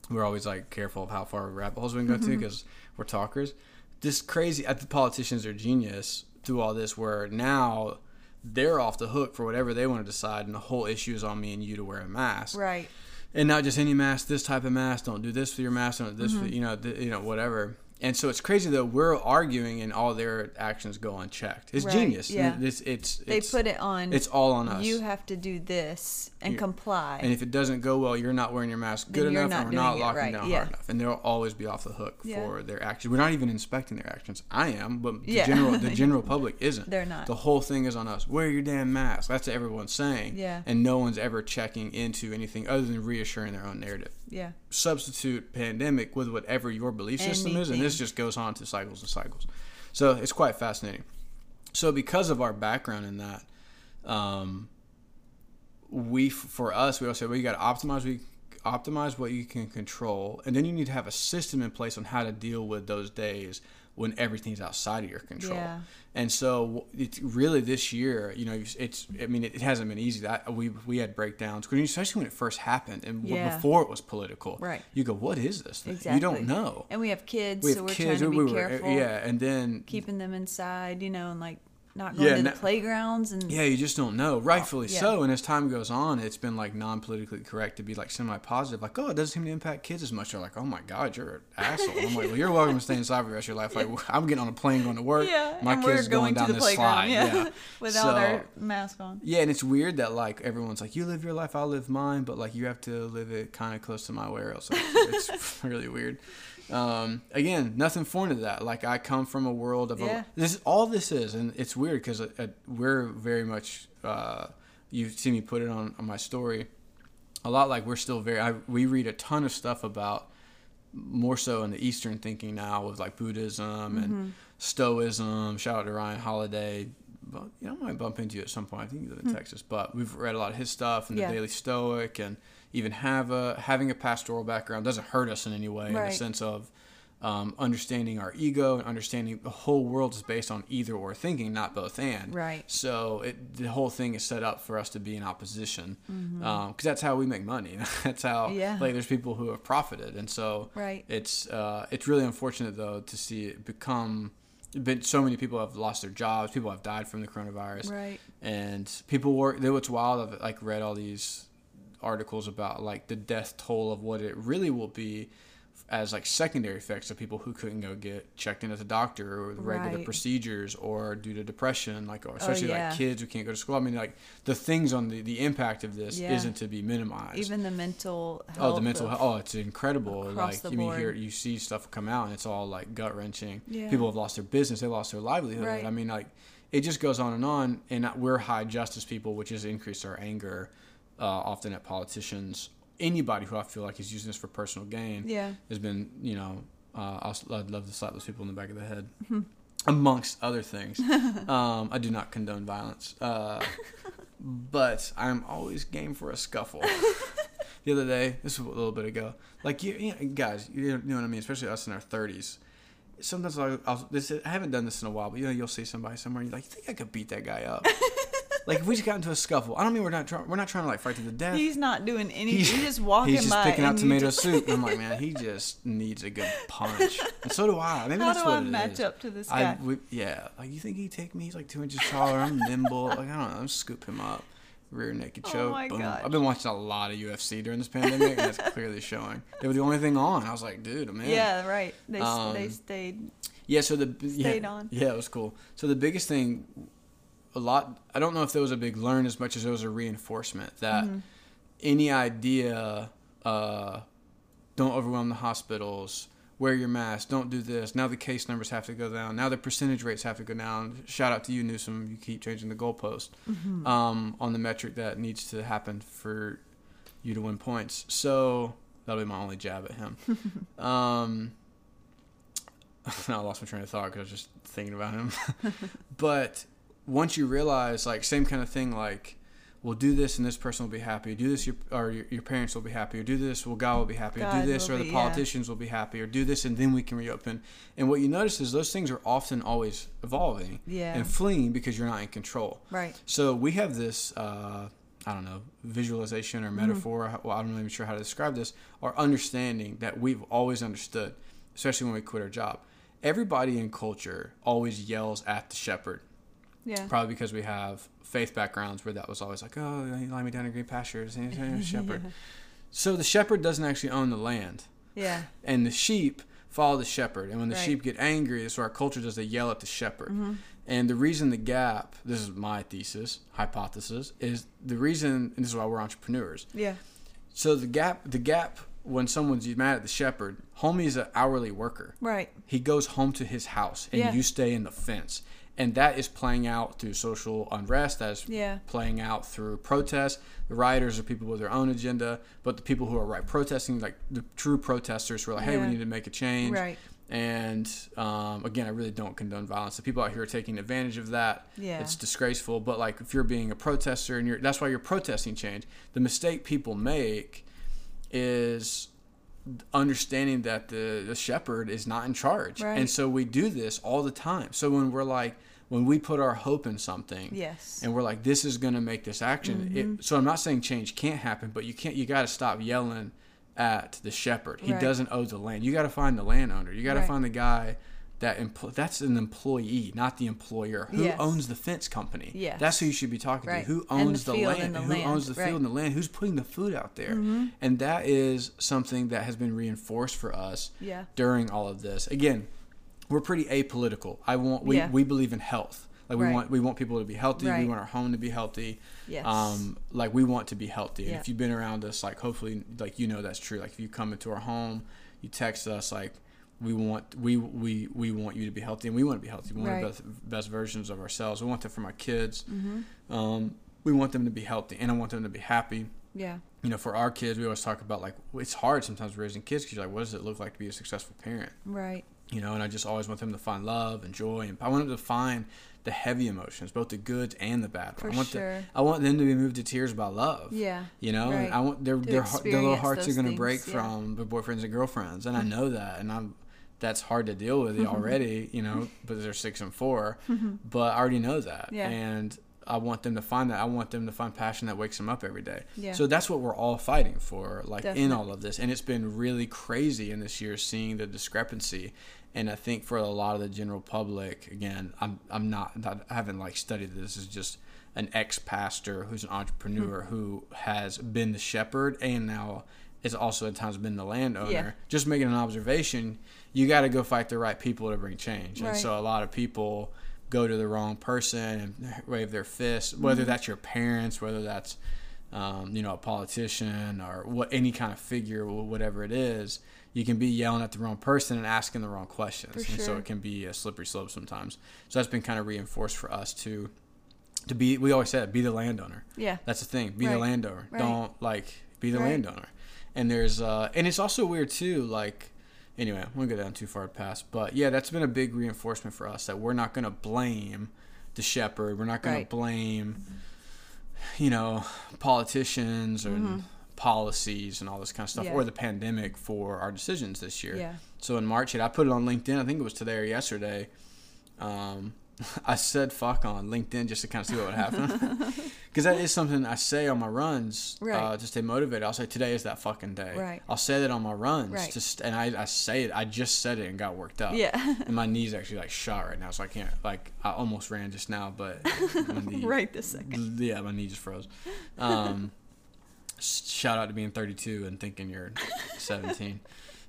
We're always like careful of how far rabbit holes we can go to Mm-hmm. because we're talkers. This crazy. I think politicians are genius through all this. Where now they're off the hook for whatever they want to decide, and the whole issue is on me and you to wear a mask Right. and not just any mask. This type of mask. Don't do this for your mask. Don't do this Mm-hmm. for you know th- you know whatever. And so it's crazy though. We're arguing and all their actions go unchecked. It's Right, genius. yeah. It's it's They it's, put it on. it's all on us. You have to do this and You- comply. and if it doesn't go well, you're not wearing your mask good enough, and we're not locking right, down yeah. hard enough, and they'll always be off the hook Yeah. for their actions. We're not even inspecting their actions. I am, but the Yeah. general the general public isn't. They're not. The whole thing is on us. Wear your damn mask. That's what everyone's saying. Yeah. And no one's ever checking into anything other than reassuring their own narrative. Yeah. Substitute pandemic with whatever your belief system is, and this just goes on to cycles and cycles. So it's quite fascinating. So because of our background in that, um, we for us we always say well you got to optimize we optimize what you can control, and then you need to have a system in place on how to deal with those days when everything's outside of your control. Yeah. And so it's really this year, you know, it's I mean it, hasn't been easy. That we we had breakdowns, especially when it first happened and Yeah. before it was political. Right. You go, what is this? thing?" Exactly. You don't know. And we have kids, We so have we're kids. trying to we were- careful. yeah, and then Keeping them inside, you know, and like not going Yeah, to na- playgrounds and Yeah, you just don't know. Rightfully yeah. so. And as time goes on, it's been like non politically correct to be like semi positive. Like, oh, it doesn't seem to impact kids as much. They're like, oh my God, you're an asshole. I'm like, well, you're welcome to stay inside for the rest of your life. Like, I'm getting on a plane going to work. Yeah, my kid's we're going, down the this slide. yeah, Yeah. without So- our mask on. Yeah, and it's weird that like everyone's like, you live your life, I'll live mine, but like you have to live it kind of close to my way, or else it's really weird. Um, again, nothing foreign to that. Like I come from a world of Yeah. a, this. All this is, and it's weird because uh, uh, we're very much. Uh, you see me put it on, on my story. A lot like we're still very. I, we read a ton of stuff about more so in the Eastern thinking now with like Buddhism Mm-hmm. and Stoicism. Shout out to Ryan Holiday. But you know, I might bump into you at some point. I think you live in Texas, but we've read a lot of his stuff and. Yeah. the Daily Stoic, and even have a having a pastoral background doesn't hurt us in any way in the sense of um, understanding our ego and understanding the whole world is based on either or thinking, not both and. Right. So it, the whole thing is set up for us to be in opposition because that's how we make money. that's how Mm-hmm. Yeah. like there's people who have profited, and so Right. it's uh, it's really unfortunate though to see it become. Been so many people have lost their jobs. People have died from the coronavirus, Right. and people work. They what's wild. I've like read all these articles about like the death toll of what it really will be as like secondary effects of people who couldn't go get checked in at the doctor or the regular Right. procedures or due to depression like or oh, especially yeah. like kids who can't go to school i mean like the things on the the impact of this Yeah. isn't to be minimized Even the mental health. Oh, the mental health. Oh, it's incredible. like you mean here, you see stuff come out, and it's all like gut wrenching. Yeah. People have lost their business, they lost their livelihood. Right. I mean, like it just goes on and on. And we're high justice people, which has increased our anger uh, often at politicians. Anybody who I feel like is using this for personal gain Yeah. has been, you know, uh, I'll, I'd love to slap those people in the back of the head, amongst other things. um, I do not condone violence, uh, but I'm always game for a scuffle. the other day, this was a little bit ago, like you, you know, guys, you know what I mean, especially us in our 30s. Sometimes I'll, I'll this I haven't done this in a while, but you know you'll see somebody somewhere and you're like, you think I could beat that guy up? like if we just got into a scuffle, I don't mean we're not trying we're not trying to like fight to the death. He's not doing anything. He's- He's, just walking He's just by. picking out tomato just- soup. And I'm like, man, he just needs a good punch. And so do I. Maybe How that's do what I it match is. up to this I, guy? we, yeah, like you think he'd take me? He's like two inches taller. I'm nimble. Like I don't know. I'm scoop him up, rear naked choke. Oh my boom. gosh. I've been watching a lot of UFC during this pandemic, and that's clearly showing. They were the only thing on. I was like, dude, man. Yeah, right. They s they Um, stayed. Yeah. So the Stayed yeah, on. Yeah, it was cool. So the biggest thing, a lot. I don't know if there was a big learn as much as there was a reinforcement that Mm-hmm. any idea, uh, don't overwhelm the hospitals. Wear your mask. Don't do this. Now the case numbers have to go down. Now the percentage rates have to go down. Shout out to you, Newsom. You keep changing the goalpost Mm-hmm. um, on the metric that needs to happen for you to win points. So that'll be my only jab at him. um, I lost my train of thought because I was just thinking about him. but once you realize, like, same kind of thing, like, well, do this and this person will be happy. Do this, your or your, your parents will be happy. Or do this, well, God will be happy. Or God do this, or the be, yeah. politicians will be happy. Or do this, and then we can reopen. And what you notice is those things are often always evolving Yeah. and fleeing because you're not in control. Right. So we have this, uh, I don't know, visualization or metaphor. Well, I'm not even sure how to describe this. Or understanding that we've always understood, especially when we quit our job. Everybody in culture always yells at the shepherd, Yeah. probably because we have faith backgrounds where that was always like, oh, you lie me down in green pastures, and he's a shepherd. So the shepherd doesn't actually own the land, Yeah. and the sheep follow the shepherd. And when the Right. sheep get angry, that's what our culture does. They yell at the shepherd. Mm-hmm. And the reason the gap, this is my thesis, hypothesis, is the reason, and this is why we're entrepreneurs. Yeah. So the gap, the gap, when someone's mad at the shepherd, homie's an hourly worker. Right. He goes home to his house, and Yeah. you stay in the fence. And that is playing out through social unrest. That is Yeah. playing out through protests. The rioters are people with their own agenda, but the people who are right protesting, like the true protesters, who are like, "Hey, we need to make a change." Right. And um, again, I really don't condone violence. The people out here are taking advantage of that. Yeah. It's disgraceful. But like, if you're being a protester and you're, that's why you're protesting change. The mistake people make is understanding that the, the shepherd is not in charge. Right. And so we do this all the time. So when we're like, when we put our hope in something Yes. and we're like, this is going to make this action. It, mm-hmm. so I'm not saying change can't happen, but you can't, you got to stop yelling at the shepherd. He Right. doesn't own the land. You got to find the landowner. You got to Right. find the guy that empl- that's an employee, not the employer. Who Yes. owns the fence company? Yes. That's who you should be talking Right. to. Who And the owns the, land? and the who owns the Right. Mm-hmm. field and the land? Who's putting the food out there? And that is something that has been reinforced for us Yeah. during all of this. Again, we're pretty apolitical. I want we, Yeah. we believe in health. Like we Right. want we want people to be healthy. We want our home to be healthy. Yes. Um, like we want to be healthy. And Yeah. if you've been around us, like hopefully, like you know that's true. Like if you come into our home, you text us, like we want we we we want you to be healthy, and we want to be healthy. We want Right. the best, best versions of ourselves. We want that for my kids. Mm-hmm. Um, we want them to be healthy, and I want them to be happy Yeah. you know, for our kids, we always talk about like it's hard sometimes raising kids because you're like, what does it look like to be a successful parent? Right. You know, and I just always want them to find love and joy, and I want them to find the heavy emotions, both the good and the bad. For I want sure. the, I want them to be moved to tears by love. Yeah. You know, Right. I want their To their, their little hearts are going to break yeah. from their boyfriends and girlfriends, and I know that, and I'm that's hard to deal with already. You know, but they're six and four, but I already know that, Yeah. and I want them to find that. I want them to find passion that wakes them up every day. Yeah. So that's what we're all fighting for, like in all of this, and it's been really crazy in this year seeing the discrepancy. And I think for a lot of the general public, again, I'm I'm not, I haven't like studied this. Is just an ex pastor who's an entrepreneur Hmm. who has been the shepherd and now is also at times been the landowner. Yeah. Just making an observation, you got to go fight the right people to bring change. And so a lot of people go to the wrong person and wave their fist, Mm-hmm. whether that's your parents, whether that's um, you know a politician or what any kind of figure, wh- whatever it is. You can be yelling at the wrong person and asking the wrong questions, For and so it can be a slippery slope sometimes. So that's been kind of reinforced for us to to be. We always said be the landowner. Yeah. That's the thing. Be the landowner. Right. Don't like be the Right. landowner. And there's uh and it's also weird too, like anyway, I won't go down too far past. But yeah, that's been a big reinforcement for us that we're not gonna blame the shepherd. We're not gonna blame you know, politicians and policies and all this kind of stuff Mm-hmm. Yeah. or the pandemic for our decisions this year. Yeah. So in March, I put it on LinkedIn. I think it was today or yesterday. Um, I said fuck on LinkedIn just to kind of see what would happen. Because that is something I say on my runs uh, to stay motivated. I'll say today is that fucking day. Right. I'll say that on my runs. Right. Just and I, I say it. I just said it and got worked up. Yeah. And my knees actually like shot right now, so I can't like I almost ran just now, but my knee, right this second. yeah, my knee just froze. Um, shout out to being 32 and thinking you're 17.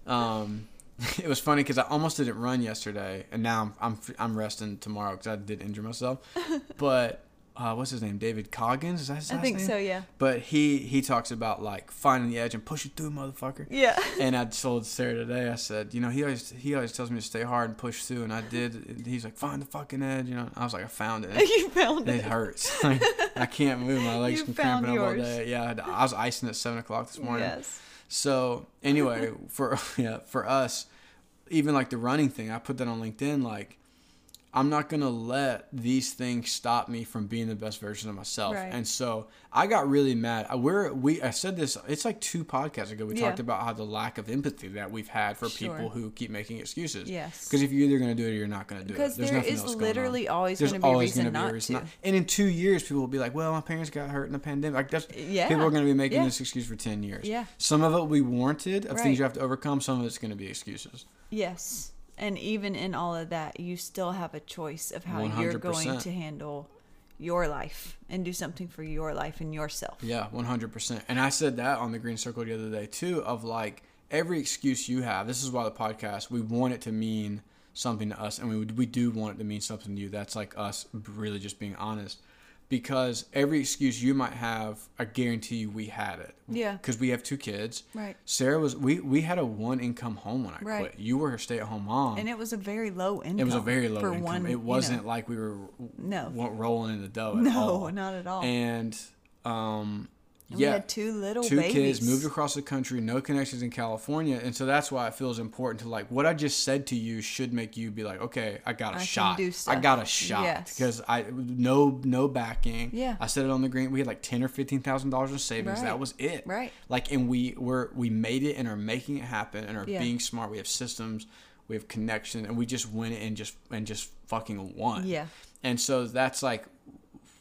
Um, it was funny because I almost didn't run yesterday, and now I'm I'm, I'm resting tomorrow because I did injure myself. But uh, what's his name? David Goggins? Is that his I last think name? so, yeah. But he he talks about like finding the edge and pushing through, motherfucker. Yeah. And I told Sarah today, I said, you know, he always he always tells me to stay hard and push through, and I did. And he's like, find the fucking edge, you know. I was like, I found it. you found It it. hurts. Like, I can't move. My legs been cramping up all day. Yeah, I, I was icing at seven o'clock this morning. Yes. So anyway, for yeah, for us, even like the running thing, I put that on LinkedIn. Like, I'm not gonna let these things stop me from being the best version of myself. Right. And so I got really mad. I- We're we I said this. It's like two podcasts ago. We Yeah. talked about how the lack of empathy that we've had for Sure. people who keep making excuses. Yes. Because if you're either gonna do it or you're not gonna do it. Because There's there nothing is else going on. literally always There's going to be a always reason to be not a reason to. not. And in two years, people will be like, "Well, my parents got hurt in the pandemic." Like that's Yeah. people are going to be making Yeah. this excuse for ten years. Yeah. Some of it will be warranted of Right. things you have to overcome. Some of it's going to be excuses. Yes. And even in all of that, you still have a choice of how you're going to handle your life and do something for your life and yourself. Yeah, one hundred percent. And I said that on the green circle the other day too. Of like every excuse you have. This is why the podcast we want it to mean something to us, and we we do want it to mean something to you. That's like us really just being honest. Because every excuse you might have, I guarantee you we had it. Yeah. Because we have two kids. Right. Sarah was we we had a one income home when I Right. quit. You were her stay at home mom. And it was a very low income. it was a very low for income. One, it wasn't know. like we were No. rolling in the dough at No, all. not at all. And um, And we had two little two babies. kids moved across the country no connections in california and so that's why it feels important to like what i just said to you should make you be like okay i got a I shot i got a shot Yes. because i no no backing Yeah. i said it on the green we had like 10 or 15 thousand dollars in savings Right. that was it Right. like and we were we made it and are making it happen and are Yeah. being smart we have systems we have connection and we just went and just and just fucking won Yeah. and so that's like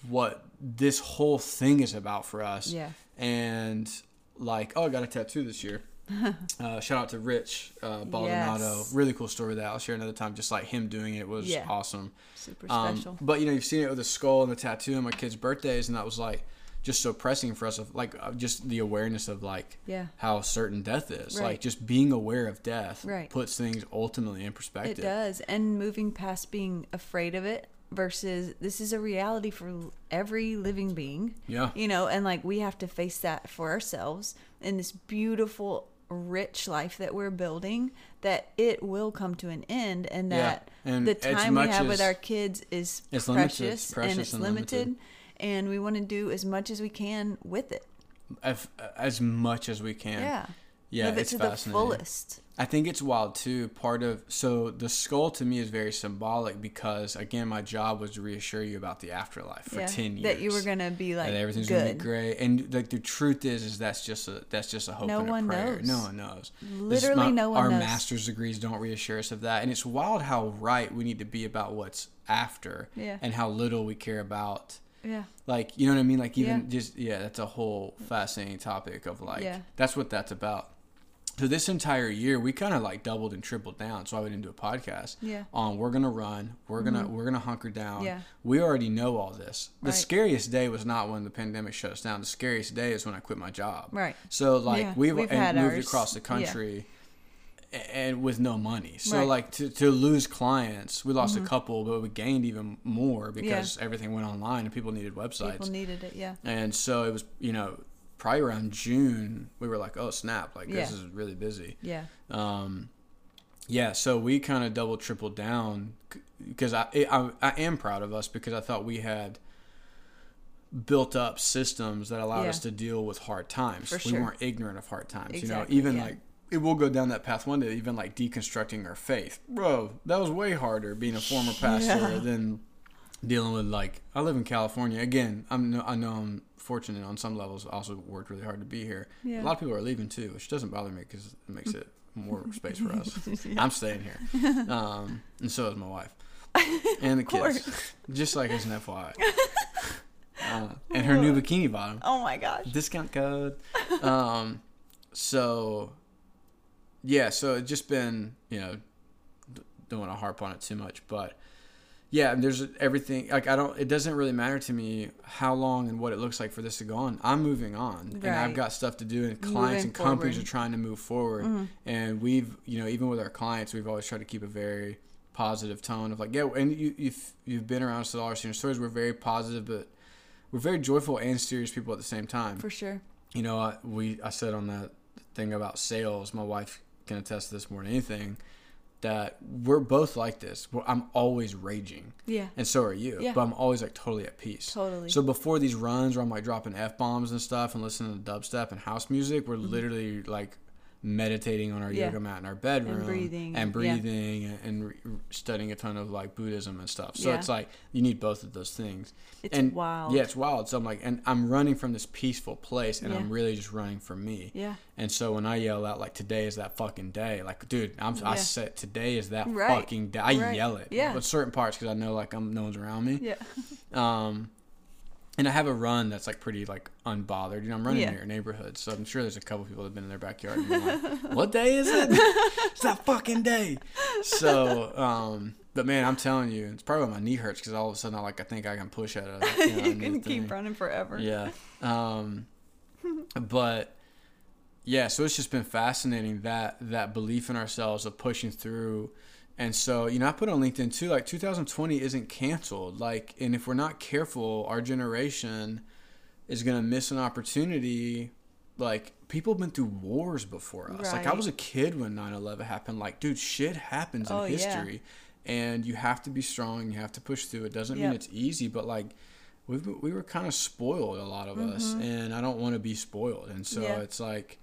what this whole thing is about for us Yeah. and like oh i got a tattoo this year uh, shout out to rich uh, baldonado Yes. really cool story that i'll share another time just like him doing it was Yeah. awesome Super um, special. but you know you've seen it with the skull and the tattoo on my kids birthdays and that was like just so pressing for us of like uh, just the awareness of like Yeah. how certain death is Right. like just being aware of death Right. puts things ultimately in perspective It does. And moving past being afraid of it versus this is a reality for every living being. Yeah. You know, and like we have to face that for ourselves in this beautiful, rich life that we're building, that it will come to an end and Yeah. that And the time we have with our kids is It's limited. precious, It's precious and it's and limited. limited. And we want to do as much as we can with it. as, as much as we can Yeah. Yeah Live it it's to the fascinating fullest. I think it's wild too. Part of so the skull to me is very symbolic because again, my job was to reassure you about the afterlife for yeah. ten years. That you were gonna be like and everything's gonna be great. And like the truth is, is that's just a that's just a hope No and a one prayer. knows. No one knows. Literally not- no one Our knows. master's degrees don't reassure us of that, and it's wild how right we need to be about what's after, Yeah. and how little we care about. Yeah. Like you know what I mean? Like even Yeah. just yeah, that's a whole fascinating topic of like Yeah. that's what that's about. So this entire year we kind of like doubled and tripled down. So I went into a podcast Yeah. Mm-hmm. on we're gonna run, we're gonna we're gonna hunker down. Yeah. We already know all this. The Right. scariest day was not when the pandemic shut us down. The scariest day is when I quit my job. Right. So like Yeah, we've, we've and moved ours. across the country. And with no money, so Right. like to, to lose clients, we Mm-hmm. lost a couple, but we gained even more because everything went online and people needed websites. People needed it. Yeah. And so it was, you know, probably around June, we were like, oh, snap, like this is really busy. Yeah. Um, yeah, so we kind of double, tripled down because I, I, I am proud of us because I thought we had built up systems that allowed Yeah. us to deal with hard times. For we sure. weren't ignorant of hard times. Exactly, you know, even yeah. like it will go down that path one day, even like deconstructing our faith. Bro, that was way harder being a former pastor Yeah. than dealing with like I live in California. Again, I'm I know I'm fortunate on some levels. Also worked really hard to be here. Yeah. A lot of people are leaving too, which doesn't bother me because it makes it more space for us. I'm staying here, um, and so is my wife and the kids. Just like as an FYI. Uh, and her new bikini bottom Oh my gosh. discount code. Um, so yeah, so it's just been you know don't want to harp on it too much, but yeah, there's everything. Like I don't. It doesn't really matter to me how long and what it looks like for this to go on. I'm moving on, and I've got stuff to do, and clients Moving and companies forward. are trying to move forward. Mm-hmm. And we've you know even with our clients, we've always tried to keep a very positive tone of like yeah, and you you've you've been around us at all our senior stories. We're very positive, but we're very joyful and serious people at the same time For sure. you know, I, we I said on that thing about sales, my wife can attest to this more than anything, that we're both like this. I'm always raging, Yeah. and so are you. Yeah. But I'm always like totally at peace. Totally. So before these runs where I'm like dropping f bombs and stuff and listening to dubstep and house music, we're mm-hmm. literally like meditating on our. Yeah. yoga mat in our bedroom breathing, and breathing and, and re- studying a ton of like Buddhism and stuff. So Yeah. it's like you need both of those things. It's and wild. Yeah, it's wild. So I'm like, and I'm running from this peaceful place, and Yeah. I'm really just running for me. Yeah. And so when I yell out like today is that fucking day, like dude, I'm I said today is that Right. fucking day. I Right. yell it. Yeah. But certain parts because I know like I'm no one's around me. Yeah. Um, and I have a run that's like pretty like unbothered. You know, I'm running Yeah. in your neighborhood, so I'm sure there's a couple people that have been in their backyard. And like, what day is it? it's that fucking day. So, um, but man, I'm telling you, it's probably why my knee hurts because all of a sudden I like I think I can push at it. You, know, you can thing. keep running forever. Yeah. Um, but yeah, so it's just been fascinating that that belief in ourselves of pushing through. And so, you know, I put on LinkedIn too, like 2020 isn't canceled. Like, and if we're not careful, our generation is going to miss an opportunity. Like, people have been through wars before us. Like, I was a kid when 9 11 happened. Like, dude, shit happens in Oh, yeah. history. And you have to be strong. You have to push through. It doesn't mean it's easy, but like, we've we were kind of spoiled a lot of us, and I don't want to be spoiled, and so Mm-hmm. Yeah. it's like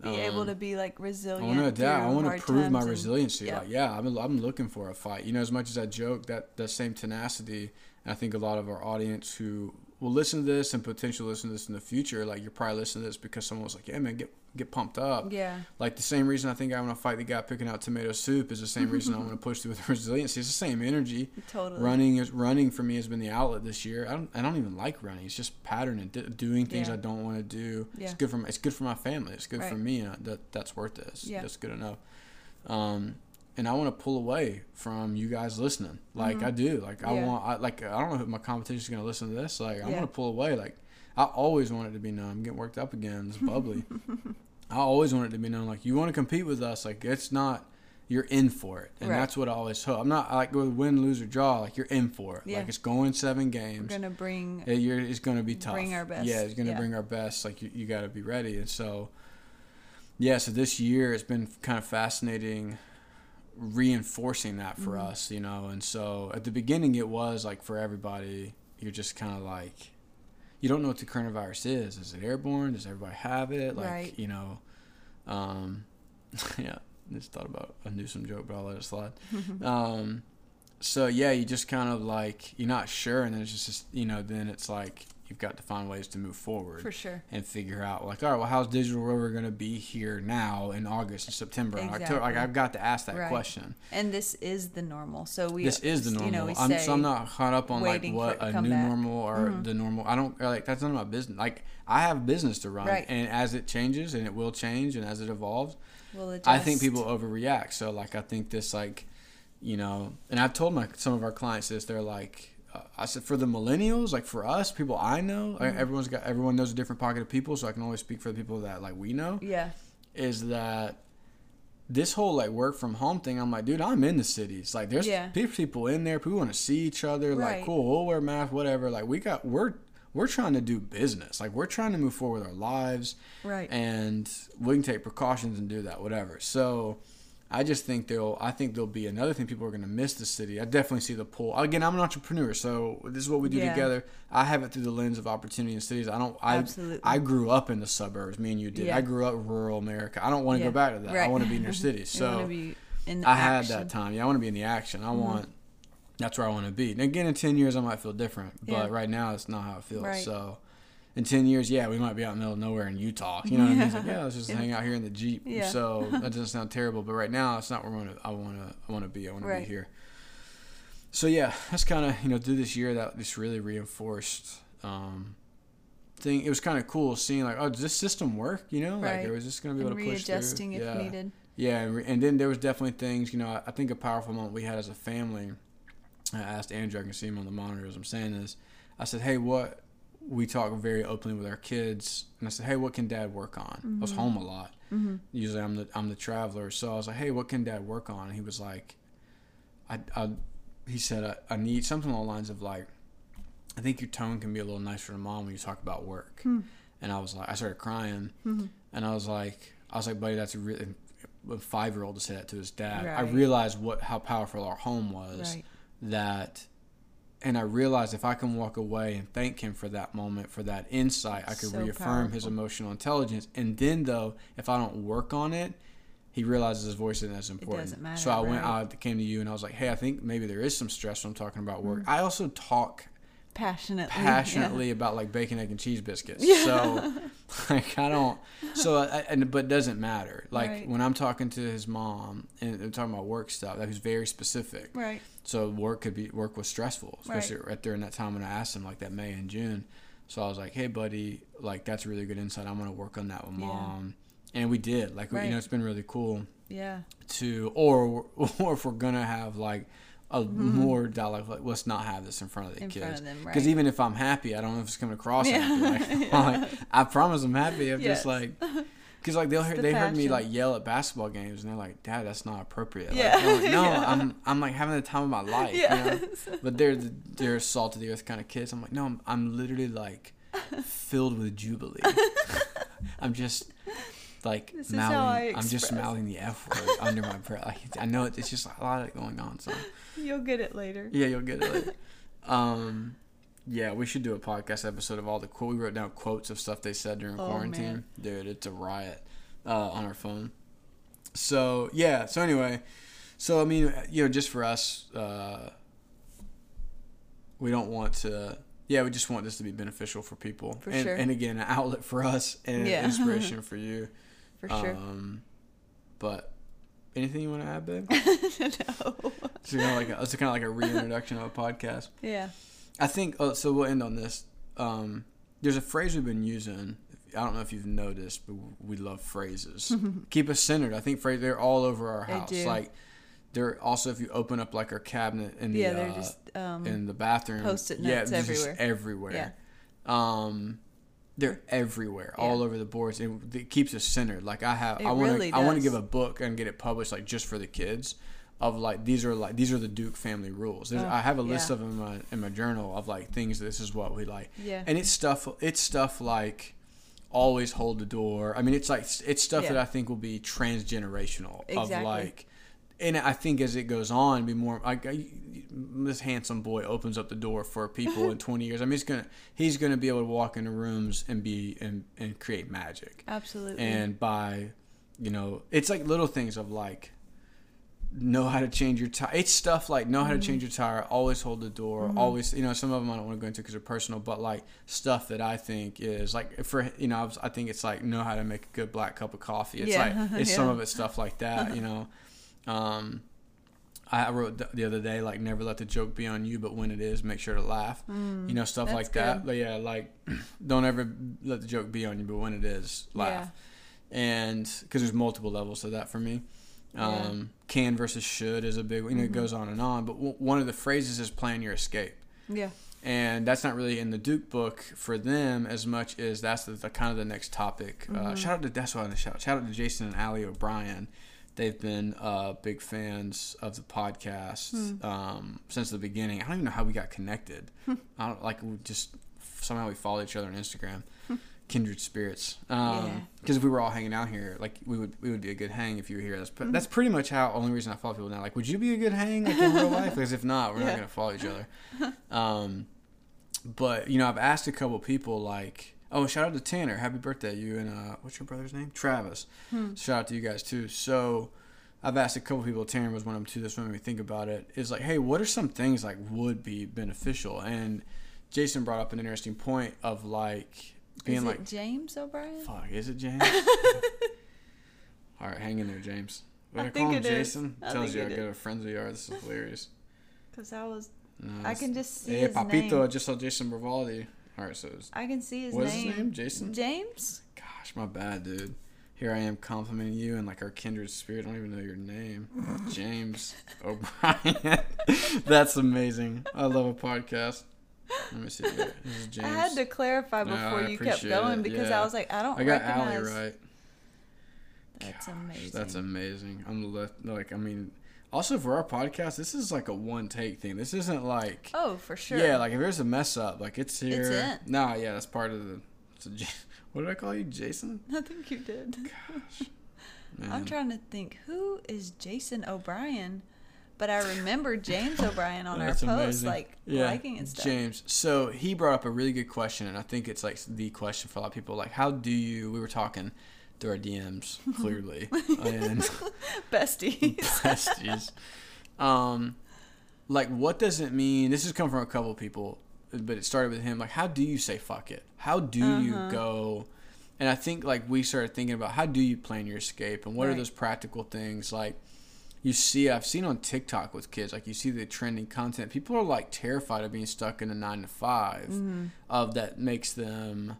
Be able um, to be like I resilient. want to adapt. I want to prove my and- resiliency. yeah. Like, yeah, I'm, I'm looking for a fight. You know, as much as I joke, that that same tenacity. I think a lot of our audience who will listen to this and potentially listen to this in the future, like you're probably listening to this because someone was like, "Yeah, man, get get pumped up." Yeah. Like the same reason I think I want to fight the guy picking out tomato soup is the same reason I want to push through with resiliency. It's the same energy. Totally. Running is running for me has been the outlet this year. I don't I don't even like running. It's just pattern and d- doing things Yeah. I don't want to do. Yeah. It's good for my, it's good for my family. It's good for me, and I, that that's worth it. It's, Yeah. That's good enough. Um, and I want to pull away from you guys listening. Like I do. Like I Mm-hmm. Yeah. want. I like I don't know if my competition is gonna listen to this. Like I want to pull away. Like I always want it to be known. I'm getting worked up again. It's bubbly. I always want it to be known. Like you want to compete with us. Like it's not. You're in for it, and Right. that's what I always hope. I'm not I like with win, lose or draw. Like you're in for it. Yeah. Like it's going seven games. We're gonna bring. You're, it's going to be tough. Bring our best. Yeah, it's going to Yeah. bring our best. Like you, you got to be ready. And so, yeah. So this year it's been kind of fascinating, reinforcing that for Mm-hmm. us. You know, and so at the beginning it was like for everybody, you're just kind of like, you don't know what the coronavirus is. Is it airborne? Does everybody have it? Like Right. you know, um, yeah. Just thought about a Newsom joke, but I'll let it slide. um, so yeah, you just kind of like you're not sure, and then it's just you know, then it's like you've got to find ways to move forward For sure. and figure out like, all right, well, how's Digital Rover going to be here now in August and September and October? Like I've got to ask that Right. question. And this is the normal. So we. this is the normal. You know, I'm, so I'm not caught up on like what a new back. normal or Mhm. the normal. I don't like that's none of my business. Like I have business to run, Right. and as it changes and it will change, and as it evolves, We'll. I think people overreact. So like I think this like, you know, and I've told my some of our clients this. They're like, I said for the millennials, like for us, people I know, Mhm. everyone's got everyone knows a different pocket of people. So I can only speak for the people that like we know. Yeah. Is that this whole like work from home thing? I'm like, dude, I'm in the cities. Like there's Yeah. people in there. People want to see each other. Like cool, we'll wear masks, whatever. Like we got we're we're trying to do business. Like we're trying to move forward with our lives Right. and we can take precautions and do that, whatever. So I just think there'll I think there'll be another thing people are gonna miss the city. I definitely see the pull. Again, I'm an entrepreneur, so this is what we do Yeah. together. I have it through the lens of opportunity in cities. I don't I Absolutely. I grew up in the suburbs, me and you did. Yeah. I grew up rural America. I don't want to Yeah. go back to that. I want to be near cities. You wanna So be in the I had that time. Yeah, I want to be in the action. I Mhm. want that's where I want to be. And again, in ten years, I might feel different, but right now, it's not how it feels. Right. So, in ten years, yeah, we might be out in the middle of nowhere in Utah. You know what I mean? Like, Yeah. yeah, let's just Yeah. hang out here in the jeep. Yeah. So that doesn't sound terrible, but right now, it's not where I want to. I want to. I want to be. I want to be here. So yeah, that's kind of you know through this year that this really reinforced. Um, thing it was kind of cool seeing like oh does this system work you know like Right. it was just gonna be And able to push through if yeah. needed. Yeah, and, re- and then there was definitely things, you know, I, I think a powerful moment we had as a family. I asked Andrew, I can see him on the monitor as I'm saying this. I said, hey, what, we talk very openly with our kids. And I said, hey, what can dad work on? I was Mhm. home a lot. Mm-hmm. Usually I'm the, I'm the traveler. So I was like, hey, what can dad work on? And he was like, I, I he said, I, I need something along the lines of like, I think your tone can be a little nicer to mom when you talk about work. Hmm. And I was like, I started crying. Mm-hmm. And I was like, I was like, buddy, that's a really a five year old to say that to his dad. I realized what how powerful our home was. Right. That, and I realized if I can walk away and thank him for that moment, for that insight, I could So reaffirm his emotional intelligence. And then though, if I don't work on it, he realizes his voice isn't as important. doesn't matter, so I went right. out, came to you, and I was like, hey, I think maybe there is some stress when I'm talking about work. Mm. I also talk Passionately. passionately about like bacon, egg, and cheese biscuits. Yeah. So like I don't. So I, and but it doesn't matter. Like Right. when I'm talking to his mom and talking about work stuff, that was very specific. Right. So work could be work was stressful, especially right during that time when I asked him like that May and June. So I was like, hey buddy, like that's really good insight. I'm gonna work on that with Yeah. mom. And we did. Like we- you know, it's been really cool Yeah. to or or if we're gonna have like a more dialogue like let's not have this in front of the Mm-hmm. In kids them, right. because even if I'm happy, I don't know if it's coming across Yeah. happy. Like, Yeah. like, I promise I'm happy. I'm Yes. just like, because like they'll hear, the they heard me like yell at basketball games and they're like, Dad, that's not appropriate. Yeah. Like, no, Yeah. I'm I'm like having the time of my life. You know? But they're the, they're salt of the earth kind of kids. I'm like, no, I'm, I'm literally like filled with jubilee. I'm just like This is how I mouthing. I'm just mouthing the f word under my breath. Like I know it's just a lot of it going on. So You'll get it later. yeah, you'll get it. Later. um, Yeah, we should do a podcast episode of all the quote. We wrote down quotes of stuff they said during Oh, quarantine. man. Dude, it's a riot uh, on our phone. So yeah. So anyway, so I mean, you know, just for us, uh, we don't want to. Yeah, we just want this to be beneficial for people, For and, sure. and again, an outlet for us and Yeah. inspiration for you. For sure. Um, but anything you want to add, babe? no. It's kind of like a, it's kind of like a reintroduction of a podcast. Yeah. I think oh, so. We'll end on this. Um, there's a phrase we've been using. I don't know if you've noticed, but we love phrases. Keep us centered. I think phrase they're all over our They house. do. Like they're also if you open up like our cabinet in the Yeah, they're uh, just um in the bathroom. Post-it yeah, notes they're just everywhere. everywhere. Um, they're everywhere, all over the boards. It, it keeps us centered. Like I have, It I want to, really I want to give a book and get it published like just for the kids. Of like these are like these are the Duke family rules. Oh, I have a list yeah. of them in my in my journal of like things. This is what we like, yeah. and it's stuff. It's stuff like always hold the door. I mean, it's like it's stuff Yeah. that I think will be transgenerational. Of Exactly. like, and I think as it goes on, be more like this handsome boy opens up the door for people in 20 years. I mean, he's gonna he's gonna be able to walk into rooms and be and and create magic. Absolutely. And by, you know, it's like little things of like know how to change your tire. It's stuff like know how to change mm-hmm. your tire, always hold the door, mm-hmm. always, you know, some of them I don't want to go into because they're personal, but like stuff that I think is like for, you know, I, was, I think it's like know how to make a good black cup of coffee. It's Yeah. like, it's some of it stuff like that, you know. Um, I wrote the other day, like, never let the joke be on you, but when it is, make sure to laugh. you know, stuff Mm, like that. good. But yeah, like, don't ever let the joke be on you, but when it is, laugh. And because there's multiple levels to that for me. Yeah. Um, Can versus should is a big, you know, Mm-hmm. it goes on and on. But w- one of the phrases is plan your escape. Yeah. And that's not really in the Duke book for them as much as that's the, the kind of the next topic. Mm-hmm. Uh, shout out to that's what I shout. Shout out to Jason and Ali O'Brien. They've been uh, big fans of the podcast Hmm. um, since the beginning. I don't even know how we got connected. I don't like we just somehow we follow each other on Instagram. Kindred spirits. Yeah. Um, Because if we were all hanging out here, like we would, we would be a good hang if you were here. That's pre- that's pretty much how. Only reason I follow people now. Like, would you be a good hang like in real life? Because if not, we're not gonna follow each other. Um, but you know, I've asked a couple people like, oh, shout out to Tanner, happy birthday, you and uh, what's your brother's name? Travis. Shout out to you guys too. So. I've asked a couple people. Tanner was one of them too. This made me think about it. Is like, hey, what are some things like would be beneficial? And Jason brought up an interesting point of like being Is like, it James O'Brien? Fuck, is it James? All right, hang in there, James. What I I, think call him it is. Jason? I Tells think you how good of friends we are. This is hilarious. Because I was, No, I can just see Hey, his Papito, I just saw Jason Bravaldi. All right, so it's, I can see his name. what's name. his name? Jason? James. Gosh, my bad, dude. Here I am complimenting you and like our kindred spirit. I don't even know your name. James O'Brien. That's amazing. I love a podcast. Let me see. Here. This is James. I had to clarify before I you kept going it, because yeah. I was like, I don't I got recognize. Allie right. That's Gosh, amazing. That's amazing. I'm left, like, I mean, also for our podcast, this is like a one take thing. This isn't like, Oh, for sure. yeah, like if there's a mess up, like it's here. It's it. Nah, yeah, that's part of the. A what did I call you, Jason? I think you did. Gosh, I'm trying to think who is Jason O'Brien, but I remember James O'Brien on our post, amazing. like Yeah, liking and stuff. James. So he brought up a really good question, and I think it's like the question for a lot of people. Like, how do you? We were talking through our DMs clearly, and Besties. besties. Um, like, what does it mean? This has come from a couple people, but it started with him. Like, how do you say fuck it? How do you Uh-huh. go? And I think like we started thinking about how do you plan your escape, and what are those practical things like. You see, I've seen on TikTok with kids, like you see the trending content. People are like terrified of being stuck in a nine to 5 Mm-hmm. of that makes them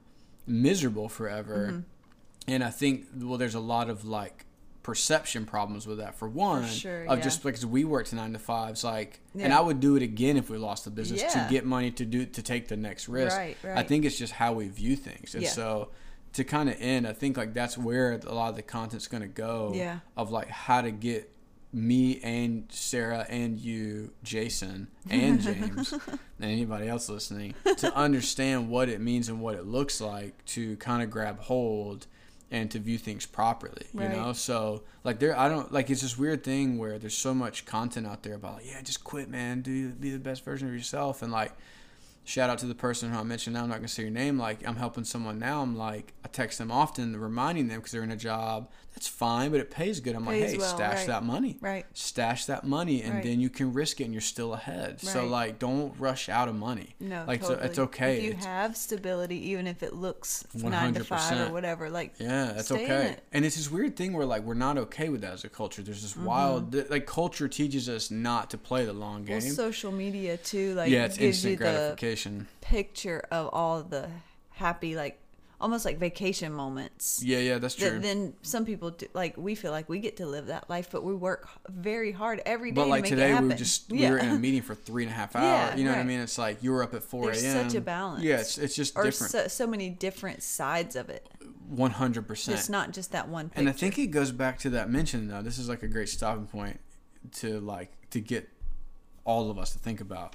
miserable forever. Mm-hmm. And I think well, there's a lot of like perception problems with that. For one, sure, of yeah. just because we worked nine to fives, like, and I would do it again if we lost the business Yeah. to get money to do to take the next risk. Right, I think it's just how we view things, and Yeah. so to kind of end, I think like that's where a lot of the content's going to go. Yeah. Of like how to get me and Sarah and you, Jason and James, and anybody else listening to understand what it means and what it looks like to kind of grab hold and to view things properly. You know, so like there, I don't like it's this weird thing where there's so much content out there about like, yeah, just quit, man, do be the best version of yourself, and like shout out to the person who I mentioned now. I'm not gonna say your name. Like I'm helping someone now. I'm like I text them often, reminding them because they're in a job that's fine, but it pays good. I'm like, hey, well, stash right. that money. Right. Stash that money, and Right. then you can risk it, and you're still ahead. So like, don't rush out of money. No, like totally. so it's okay. If you It's- have stability, even if it looks nine to five 100%. or whatever, like Yeah, that's okay. it. And it's this weird thing where like we're not okay with that as a culture. There's this Mm-hmm. wild like culture teaches us not to play the long game. well, social media too, like yeah, it's gives you instant the gratification. picture of all the happy, like almost like vacation moments. Yeah, yeah, that's true. That then some people do, like we feel like we get to live that life, but we work very hard every day but like to make today it we were just we were in a meeting for three and a half hours. Yeah, you know what I mean? It's like you were up at four There's a.m. such a balance. Yeah, it's it's just or different. so, so many different sides of it. One hundred percent. It's not just that one picture. And I think it goes back to that mention though. This is like a great stopping point to like to get all of us to think about.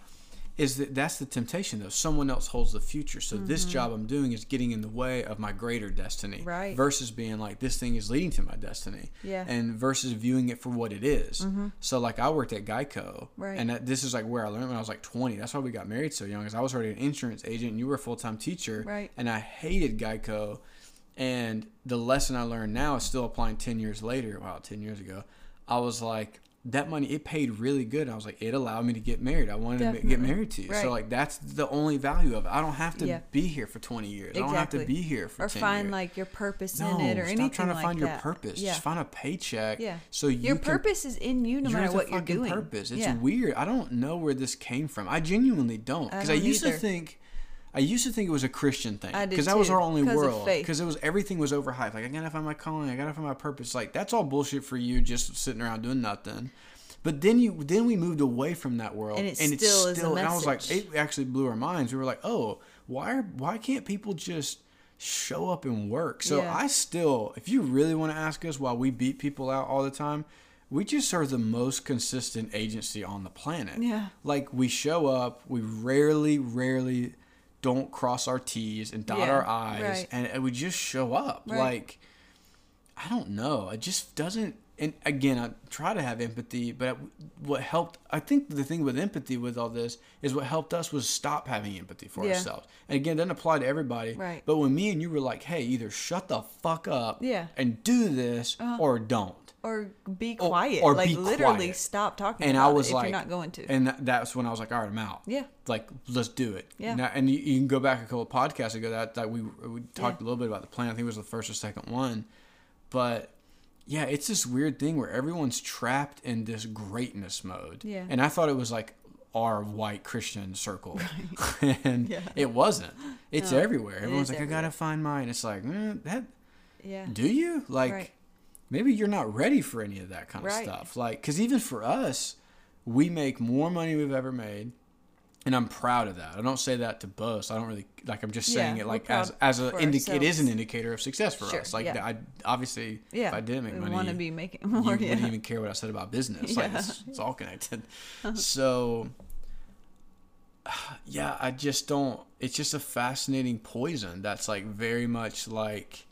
Is that that's the temptation though? Someone else holds the future. So this job I'm doing is getting in the way of my greater destiny. Mm-hmm. Right. Versus being like this thing is leading to my destiny. Yeah. Mm-hmm. And versus viewing it for what it is. So like I worked at Geico. Right. And that, this is like where I learned when I was like 20. That's why we got married so young. Because I was already an insurance agent and you were a full time teacher. Right. And I hated Geico. And the lesson I learned now is still applying 10 years later. Wow, 10 years ago. I was like, that money, it paid really good. I was like, it allowed me to get married. I wanted to get married to you. Right. So, like, that's the only value of it. I don't have to Yeah. be here for 20 years. I don't have to be here for or 10 find years. like your purpose no, in it or anything. stop anything trying to like find your purpose. Yeah. Just find a paycheck. Yeah. So you your can, purpose is in you no matter what you're doing. Purpose. It's yeah. weird. I don't know where this came from. I genuinely don't. Because I, don't used either. to think, I used to think it was a Christian thing. Because that was our only world. Because it was everything was overhyped. Like I gotta find my calling. I gotta find my purpose. Like that's all bullshit for you, just sitting around doing nothing. But then you, then we moved away from that world, And it it's still is a still. And I was like, it actually blew our minds. We were like, oh, why are, why can't people just show up and work? So Yeah. I still, if you really want to ask us why we beat people out all the time, we just are the most consistent agency on the planet. Yeah. Like we show up, we rarely, rarely don't cross our T's and dot Yeah, our I's, right. and, and we just show up. Right. Like, I don't know. It just doesn't. And again, I try to have empathy, but what helped, I think the thing with empathy with all this is what helped us was stop having empathy for Yeah. ourselves. And again, it doesn't apply to everybody. Right. But when me and you were like, hey, either shut the fuck up Yeah. Uh-huh. and do this or don't. Or be quiet. or like be literally quiet. stop talking And I was it if like, you're not going to. And that, that's when I was like, all right, I'm out. Yeah. Like, let's do it. Yeah. Now, and you, you can go back a couple of podcasts ago that, that we we talked a little bit about the plan. I think it was the first or second one, but yeah, it's this weird thing where everyone's trapped in this greatness mode. Yeah. And I thought it was like our white Christian circle, and Yeah. it wasn't. It's No, everywhere. Everyone's is like, I gotta find mine. It's like, mm, that yeah. do you like? Right. Maybe you're not ready for any of that kind of Right. stuff. Like, because even for us, we make more money we've ever made, and I'm proud of that. I don't say that to boast. I don't really like. I'm just saying Yeah, it like as as a for indi- it is an indicator of success for Sure, us. Like, yeah. I obviously, Yeah. if I didn't make we money, want to be making you more. wouldn't even care what I said about business. Like Yeah. it's, it's all connected. Uh-huh. so yeah, I just don't. It's just a fascinating poison that's like very much like.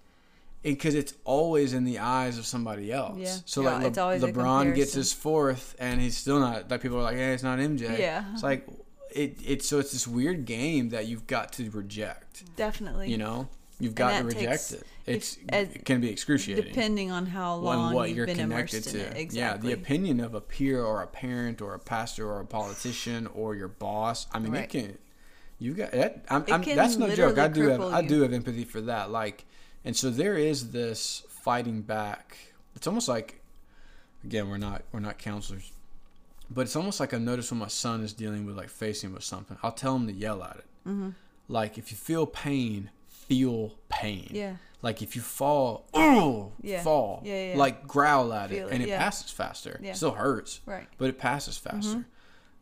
Because it's always in the eyes of somebody else. Yeah. So Yeah, like Le- LeBron gets his fourth, and he's still not. Like people are like, "Hey, it's not MJ." Yeah. It's like it. It's so it's this weird game that you've got to reject. Definitely. You know, you've got to reject takes- it. It's as- it can be excruciating Depending on how on long what you've you're been connected immersed to. in it. Exactly. Yeah, the opinion of a peer or a parent or a pastor or a politician or your boss. I mean, Right. it can. You got that. I'm, I'm, that's no joke. I do have. cripple I do have empathy for that. Like, and so there is this fighting back. It's almost like, again, we're not we're not counselors, but it's almost like I notice when my son is dealing with like facing with something. I'll tell him to yell at it. Mm-hmm. Like if you feel pain, feel pain. Yeah. Like if you fall, oh, Yeah. fall. Yeah, yeah. Like growl at Feel it, it, and it passes faster. Yeah. Still hurts, Right. but it passes mm-hmm. faster.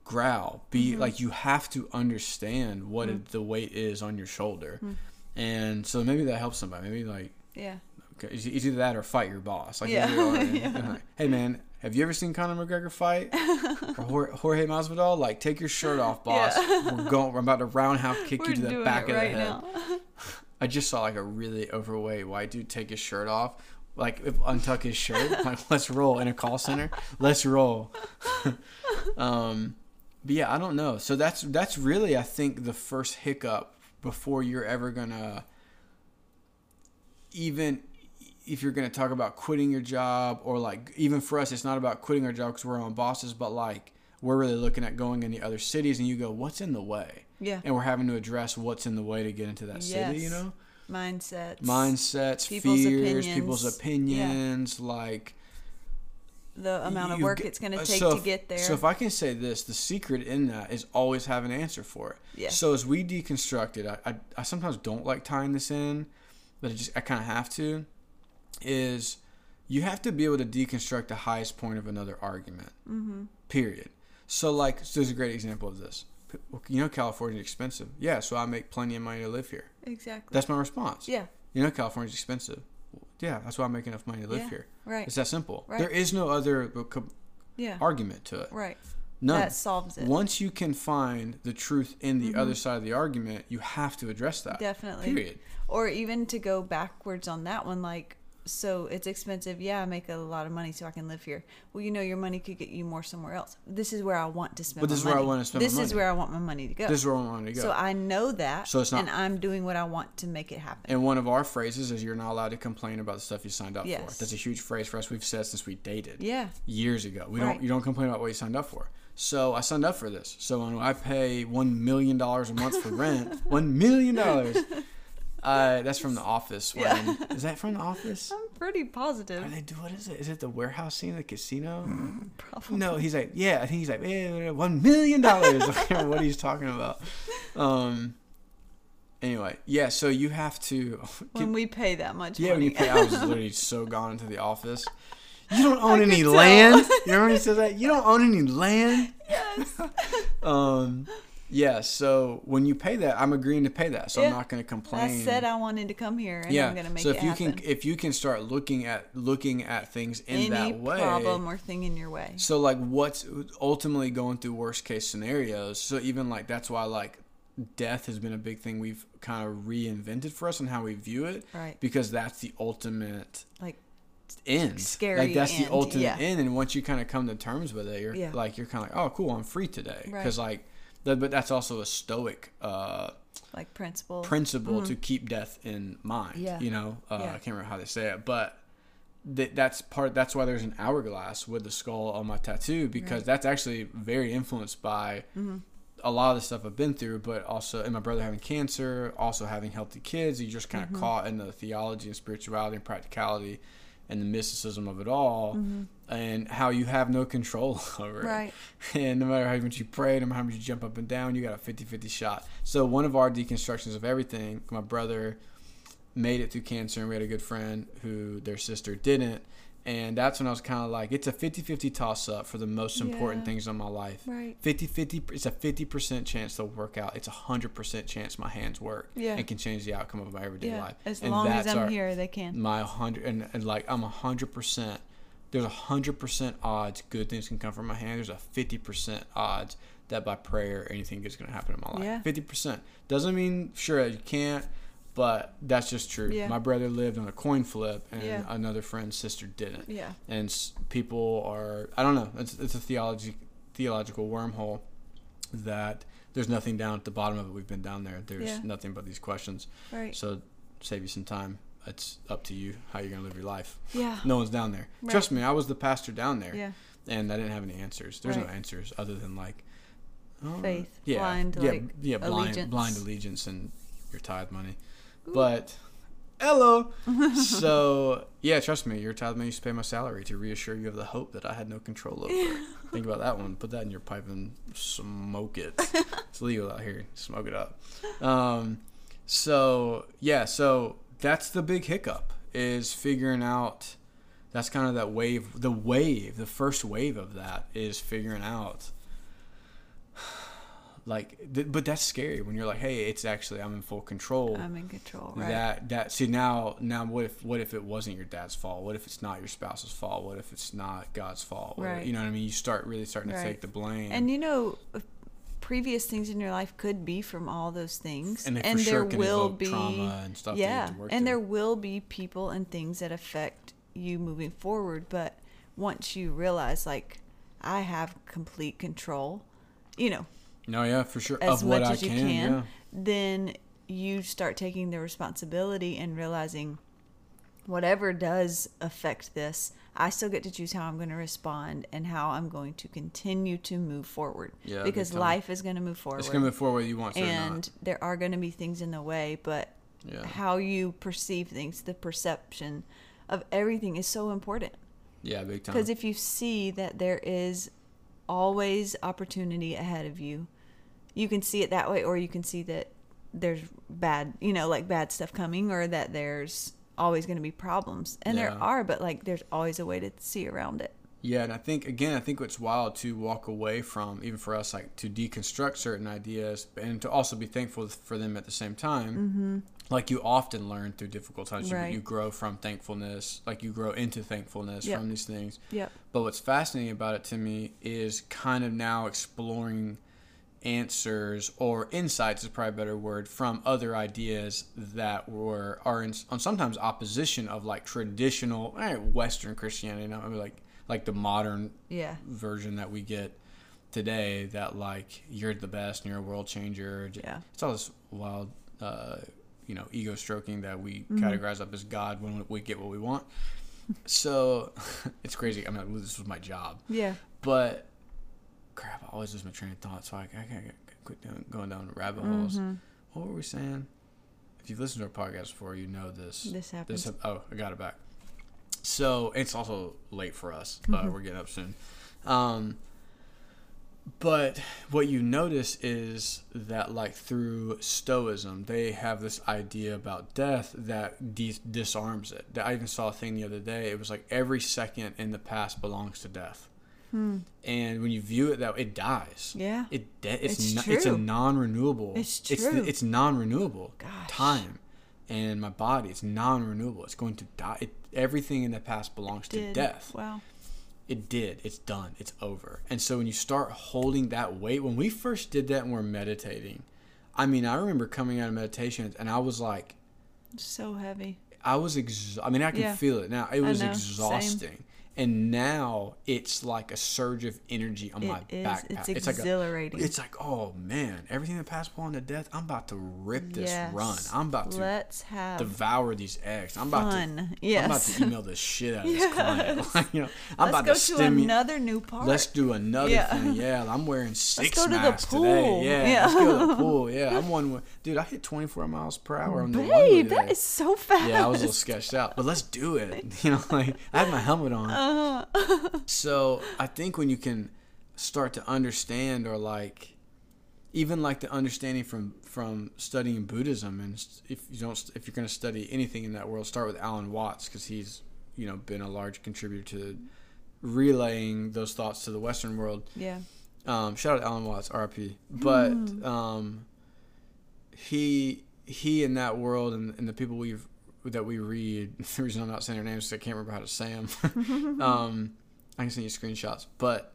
Growl. Be mm-hmm. like you have to understand what it, mm. the weight is on your shoulder, mm. And so maybe that helps somebody. Maybe like Yeah. okay, it's it's either that or fight your boss. Like, Yeah. Yeah. Like, hey man, have you ever seen Conor McGregor fight or Jorge Masvidal? Like, take your shirt off, boss. Yeah. We're going. We're about to roundhouse kick We're you to the back of right the head. now. I just saw like a really overweight white dude take his shirt off, like untuck his shirt. like let's roll in a call center. Let's roll. um, but yeah, I don't know. So that's that's really I think the first hiccup before you're ever gonna even if you're gonna talk about quitting your job or like even for us, it's not about quitting our job because we're our own bosses, but like we're really looking at going into other cities, and you go, what's in the way? Yeah. And we're having to address what's in the way to get into that city. You know, Mindsets. mindsets, People's fears, people's opinions. Yeah. opinions, like The amount of work get- it's going to uh, take so to if- get there. So if I can say this, the secret in that is always have an answer for it. Yeah. So as we deconstruct it, I, I, I sometimes don't like tying this in, but I just I kind of have to. Is you have to be able to deconstruct the highest point of another argument. Mm-hmm. Period. So like, so there's a great example of this. You know, California's expensive. Yeah, so I make plenty of money to live here. exactly. That's my response. yeah. You know, California's expensive. Yeah, that's why I make enough money to live Yeah, here. right. It's that simple. Right. There is no other co- Yeah. argument to it. right. None. That solves it. Once you can find the truth in the other mm-hmm. side of the argument, you have to address that. Definitely. Period. Or even to go backwards on that one, like, so it's expensive. Yeah, I make a lot of money so I can live here. Well, you know, your money could get you more somewhere else. This is where I want to spend But my this is where I money. wanna spend my This is money. where I want my money to go. This is where I want to go. So I know that. So it's not- And I'm doing what I want to make it happen. and one of our phrases is you're not allowed to complain about the stuff you signed up for. Yes. That's a huge phrase for us. We've said since we dated. yeah. Years ago. We Right. don't you don't complain about what you signed up for. So I signed up for this. So I pay one million dollars a month for rent, one million dollars. Uh, that's from The Office. When, Yeah. Is that from The Office? I'm pretty positive. Are they do what is it? Is it the warehouse scene, the casino? Probably. No, he's like, yeah, I think he's like, eh, one million dollars. What he's talking about. Um. Anyway, yeah. So you have to. When we pay that much yeah, when you pay, I was literally so gone into the office. You don't own I any land. You remember when he says that? You don't own any land. yes. Um. Yeah. So when you pay that, I'm agreeing to pay that. So I'm not going to complain. I said I wanted to come here and yeah. I'm going to make so it if you happen. can, if you can start looking at looking at things in Any that way, problem or thing in your way. So like what's ultimately going through worst case scenarios. So even like that's why like death has been a big thing we've kind of reinvented for us and how we view it. Right. Because that's the ultimate Like end. Scary Like that's the ultimate yeah. end and once you kind of come to terms with it, you're Yeah. like you're kind of like, "Oh, cool, I'm free today." Right. Cuz like that, but that's also a stoic uh like principle. principle to keep death in mind. Mm-hmm. Yeah. You know, uh, Yeah. I can't remember how they say it, but th- that's part. That's why there's an hourglass with the skull on my tattoo because Right. Mm-hmm. that's actually very influenced by a lot of the stuff I've been through, but also and my brother having cancer, also having healthy kids. You just kind of Mm-hmm. caught in the theology and spirituality and practicality and the mysticism of it all, and how you have no control over it. Mm-hmm. Right. And no matter how much you pray, no matter how much you jump up and down, you got a 50 50 shot. So, one of our deconstructions of everything, my brother made it through cancer, and we had a good friend who their sister didn't. And that's when I was kind of like, it's a 50 50 toss up for the most important Yeah. things in my life. Right. 50 50, it's a 50% chance they'll work out. It's a 100% chance my hands work Yeah. and can change the outcome of my everyday Yeah. life. As And long as I'm our- here, they can. my 100 and, and like i'm 100% there's a 100% odds good things can come from my hand there's a 50% odds that by prayer anything is going to happen in my life Yeah. 50% doesn't mean sure you can't but that's just true Yeah. my brother lived on a coin flip and Yeah. another friend's sister didn't Yeah. and people are i don't know it's, it's a theology theological wormhole that there's nothing down at the bottom of it we've been down there there's Yeah. nothing but these questions Right. so save you some time. It's up to you how you're gonna live your life. yeah. No one's down there. Right. Trust me, I was the pastor down there, Yeah. and I didn't have any answers. There's no answers other than like oh, Faith, yeah, blind, yeah, like, yeah, blind, allegiance. blind allegiance, and your tithe money. But hello. so yeah, trust me, your tithe money used to pay my salary to reassure you of the hope that I had no control over. Think about that one. Put that in your pipe and smoke it. it's legal out here. Smoke it up. Um, so yeah, so that's the big hiccup is figuring out. That's kind of that wave. The wave, the first wave of that is figuring out. Like, th- but that's scary when you're like, hey, it's actually I'm in full control I'm in control. Right. that that see now now what if what if it wasn't your dad's fault what if it's not your spouse's fault what if it's not god's fault What if- Right. you know what i mean you start really starting to take the blame And you know, previous things in your life could be from all those things, And there sure can will be trauma and stuff that you Yeah, and there will be people and things that affect you moving forward. But once you realize, like, I have complete control, you know, No, yeah, for sure. as of what much I as you can, can, yeah. then you start taking the responsibility and realizing whatever does affect this, I still get to choose how I'm going to respond and how I'm going to continue to move forward. Yeah, because life is going to move forward. It's gonna move forward whether you want to and there are going to be things in the way, but Yeah. how you perceive things, the perception of everything is so important. Yeah, big time. Because if you see that there is always opportunity ahead of you, you can see it that way, or you can see that there's bad, you know, like bad stuff coming, or that there's always going to be problems. And there are, but like there's always a way to see around it. Yeah, and I think again, I think what's wild to walk away from, even for us, like to deconstruct certain ideas and to also be thankful for them at the same time. Mm-hmm. Like you often learn through difficult times, you, Right. you grow from thankfulness. Like you grow into thankfulness Yep. from these things. Yep. But what's fascinating about it to me is kind of now exploring answers or insights is probably a better word from other ideas that were are in on sometimes opposition of like traditional eh, Western Christianity. You know, like like the modern Yeah. version that we get today. That like you're the best and you're a world changer. Yeah. it's all this wild, uh, you know, ego stroking that we Mm-hmm. categorize up as God when we get what we want. So it's crazy. I mean, this was my job, Yeah. but crap, I always lose my train of thought. So I, I can't get, quit doing, going down rabbit holes. Mm-hmm. What were we saying? If you've listened to our podcast before, you know this. This happens. This, oh, I got it back. So it's also late for us. Mm-hmm. Uh, we're getting up soon. Um, but what you notice is that, like through Stoicism, they have this idea about death that de- disarms it. I even saw a thing the other day. It was like every second in the past belongs to death, and when you view it that way, it dies. Hmm. Yeah. It de- it's It's no- it's a non-renewable. It's It's, true. it's non-renewable Gosh. time, and my body it's non-renewable. It's going to die. It, everything in the past belongs to Did. death. Wow. It did. It's done. It's over. And so when you start holding that weight, when we first did that and we're meditating, I mean, I remember coming out of meditation and I was like, So heavy. I was ex- I mean, I can Yeah. feel it now. It was exhausting. And now it's like a surge of energy on It my is. back. It's like a- exhilarating. it's like, oh man, everything that passed upon to death, I'm about to rip this Yes. run. I'm about to Let's have devour these eggs. I'm about fun. to I'm about to email the shit out of this client. Like, you know, I'm Let's about go to to another new part. Let's do another Yeah. thing. Yeah, I'm wearing six go to the masks pool. today. Yeah, Yeah. let's go to the pool. Yeah, I'm one. Dude, I hit 24 miles per hour on the one Babe, that is so fast. Yeah, I was a little sketched out, but let's do it. You know, like I had my helmet on. Uh-huh. so I think when you can start to understand, or like, even like the understanding from from studying Buddhism, and if you don't, if you're going to study anything in that world, start with Alan Watts because he's you know been a large contributor to relaying those thoughts to the Western world. Yeah. Um, shout out to Alan Watts, RP. But Hmm. um, he he in that world and, and the people we've that we read. The reason I'm not saying their names is I can't remember how to say them. um, I can send you screenshots, but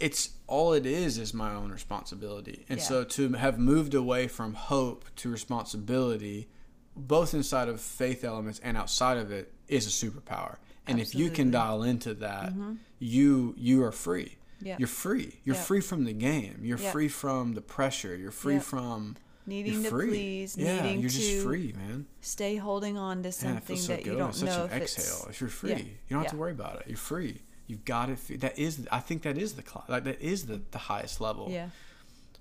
it's all it is is my own responsibility. And Yeah. so to have moved away from hope to responsibility, both inside of faith elements and outside of it, is a superpower. And if you can dial into that, you you are free. Yeah. You're free. You're Yeah. free from the game. You're free from the pressure. You're free from Needing you're to please, yeah, needing you're to just free, man. stay holding on to Yeah, something feels so that good. you don't it's such know an if exhale. it's If you're free, Yeah. you don't have to worry about it. You're free. You've got it. That is, I think that is the like that is the, the highest level. yeah.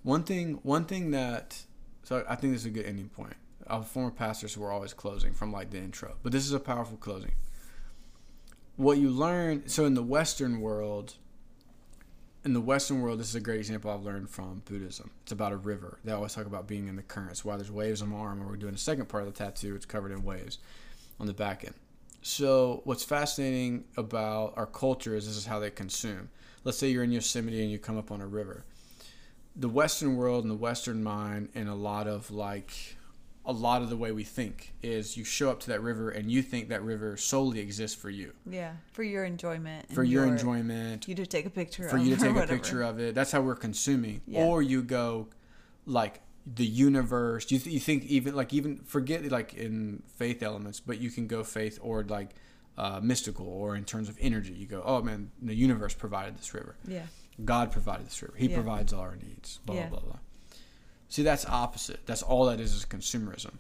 One thing, one thing that, so I think this is a good ending point. Our former pastors who are always closing from like the intro, but this is a powerful closing. What you learn, so in the Western world, in the Western world, this is a great example I've learned from Buddhism. It's about a river. They always talk about being in the currents. Why there's waves on my arm, and we're doing a second part of the tattoo. It's covered in waves on the back end. So what's fascinating about our culture is this is how they consume. Let's say you're in Yosemite and you come up on a river. The Western world and the Western mind and a lot of like a lot of the way we think is you show up to that river and you think that river solely exists for you. Yeah. For your enjoyment. For your enjoyment, You to take a picture for you to take a picture of it. That's how we're consuming. Yeah. Or you go like the universe. You, th- you think even like even forget like in faith elements, but you can go faith or like uh, mystical or in terms of energy. You go, oh man, the universe provided this river. Yeah. God provided this river. He Yeah. provides all our needs. Blah Yeah. blah blah blah. See, that's opposite. That's all that is is consumerism.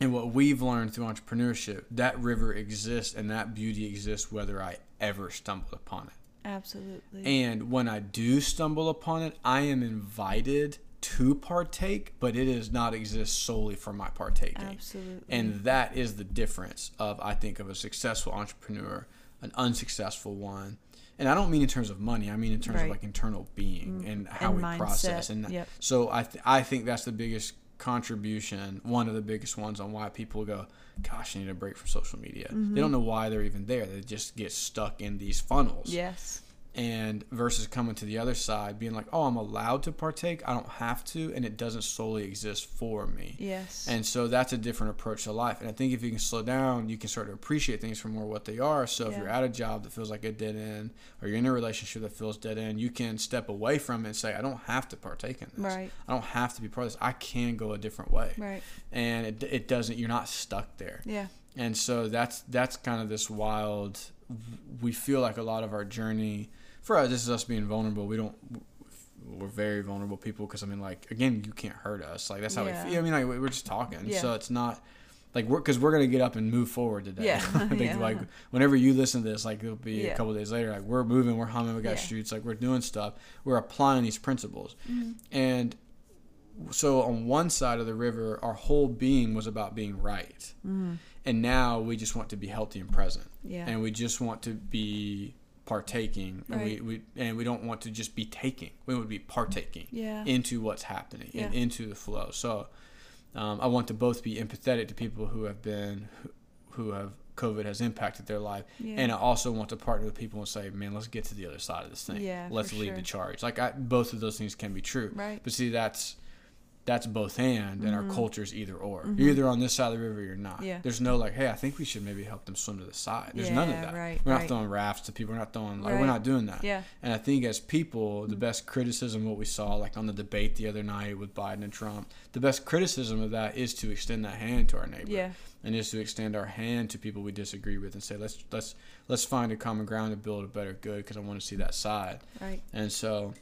And what we've learned through entrepreneurship, that river exists and that beauty exists whether I ever stumbled upon it. Absolutely. And when I do stumble upon it, I am invited to partake, but it does not exist solely for my partaking. Absolutely. And that is the difference of I think of a successful entrepreneur, an unsuccessful one. And I don't mean in terms of money. I mean in terms of Right. Mm. like internal being and how And we mindset. process. And Yep. so I th- I think that's the biggest contribution, one of the biggest ones on why people go, gosh, I need a break from social media. Mm-hmm. They don't know why they're even there. They just get stuck in these funnels yes. And versus coming to the other side being like oh i'm allowed to partake. I don't have to and it doesn't solely exist for me. Yes. and so that's a different approach to life. And i think if you can slow down you can start to appreciate things for more what they are. So if you're at a job that feels like a dead end or you're in a relationship that feels dead end you can step away from it and say i don't have to partake in this. Right. i don't have to be part of this. I can go a different way. Right. and it, it doesn't you're not stuck there. Yeah. and so that's that's kind of this wild we feel like a lot of our journey for us this is us being vulnerable we don't we're very vulnerable people because i mean like again you can't hurt us like that's how Yeah. we feel i mean like we're just talking Yeah. so it's not like we're because we're gonna get up and move forward today Yeah. I think Yeah. like whenever you listen to this like it'll be a Yeah. couple days later like we're moving we're humming we got Yeah. shoots like we're doing stuff we're applying these principles Mm-hmm. and so on one side of the river our whole being was about being right and now we just want to be healthy and present Yeah. and we just want to be partaking and Right. we, we and we don't want to just be taking we want to be partaking Yeah. into what's happening and into the flow so um, i want to both be empathetic to people who have been who, who have covid has impacted their life Yeah. and i also want to partner with people and say man let's get to the other side of this thing Yeah, let's lead sure. the charge like I, both of those things can be true Right. but see that's that's both and and Mm-hmm. our culture's either or you're either on this side of the river or you're not Yeah. there's no like hey i think we should maybe help them swim to the side there's none of that right, we're not right. throwing rafts to people we're not throwing like Right. we're not doing that Yeah. and i think as people the best criticism what we saw like on the debate the other night with biden and trump the best criticism of that is to extend that hand to our neighbor Yeah. and is to extend our hand to people we disagree with and say let's let's let's find a common ground to build a better good because i want to see that side Right. and so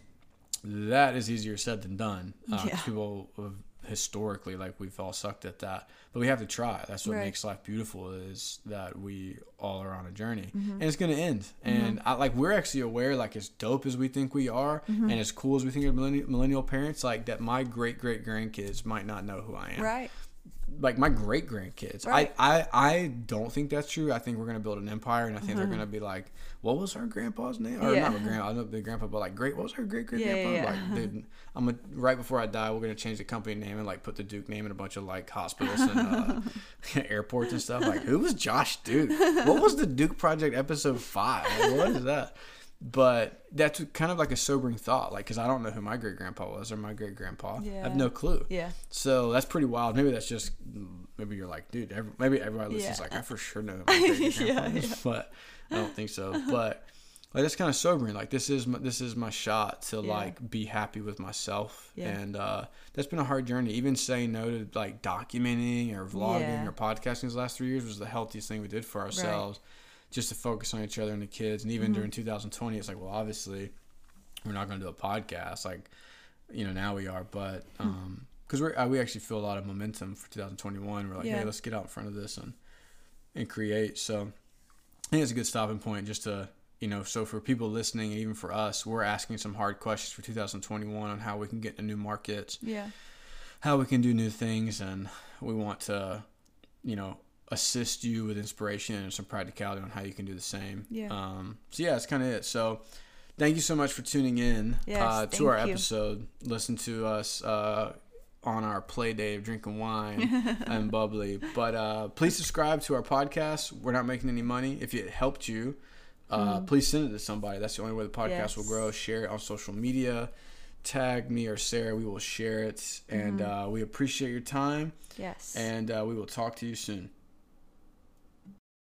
that is easier said than done. Uh, Yeah. People have historically, like we've all sucked at that, but we have to try. That's what Right. makes life beautiful is that we all are on a journey, Mm-hmm. and it's gonna end. And I, like we're actually aware, like as dope as we think we are, Mm-hmm. and as cool as we think of millennial, millennial parents, like that my great great grandkids might not know who I am Right. Like my great grandkids. Right. I, I I don't think that's true. I think we're gonna build an empire, and I think they're gonna be like, what was our grandpa's name? Or Mm-hmm. Yeah. not my grandpa, not the grandpa, but like great. What was our great great grandpa? yeah, Like, dude, I'm a, right before I die, we're gonna change the company name and like put the Duke name in a bunch of like hospitals and uh, airports and stuff. Like, who was Josh Duke? What was the Duke Project episode five? Like, what is that? But that's kind of like a sobering thought, like, because I don't know who my great grandpa was or my great grandpa. I have no clue. Yeah. So that's pretty wild. Maybe that's just maybe you're like, dude. Every, maybe everybody listens Yeah. like I for sure know. who My great Yeah, grandpa is, but I don't think so. But like that's kind of sobering. Like this is my, this is my shot to Yeah. like be happy with myself, Yeah. and uh, that's been a hard journey. Even saying no to like documenting or vlogging Yeah. or podcasting these last three years was the healthiest thing we did for ourselves. Just to focus on each other and the kids, and Mm-hmm. even during 2020, it's like, well, obviously, we're not going to do a podcast. Like, you know, now we are, but Hmm. um, because we're uh, we actually feel a lot of momentum for 2021. We're like, Yeah. hey, let's get out in front of this and and create. So I think it's a good stopping point just to you know. So for people listening, and even for us, we're asking some hard questions for 2021 on how we can get into new markets, Yeah. how we can do new things, and we want to, you know, assist you with inspiration and some practicality on how you can do the same. Yeah. Um, so yeah, that's kind of it. So thank you so much for tuning in Yes, uh, to our you. episode. Listen to us uh, on our play day of drinking wine and bubbly. But uh, please subscribe to our podcast. We're not making any money. If it helped you, uh, please send it to somebody. That's the only way the podcast will Mm-hmm. Grow. Share it on social media. Tag me or Sarah. We will share it. And Mm-hmm. uh, we appreciate your time. Yes. And uh, we will talk to you soon.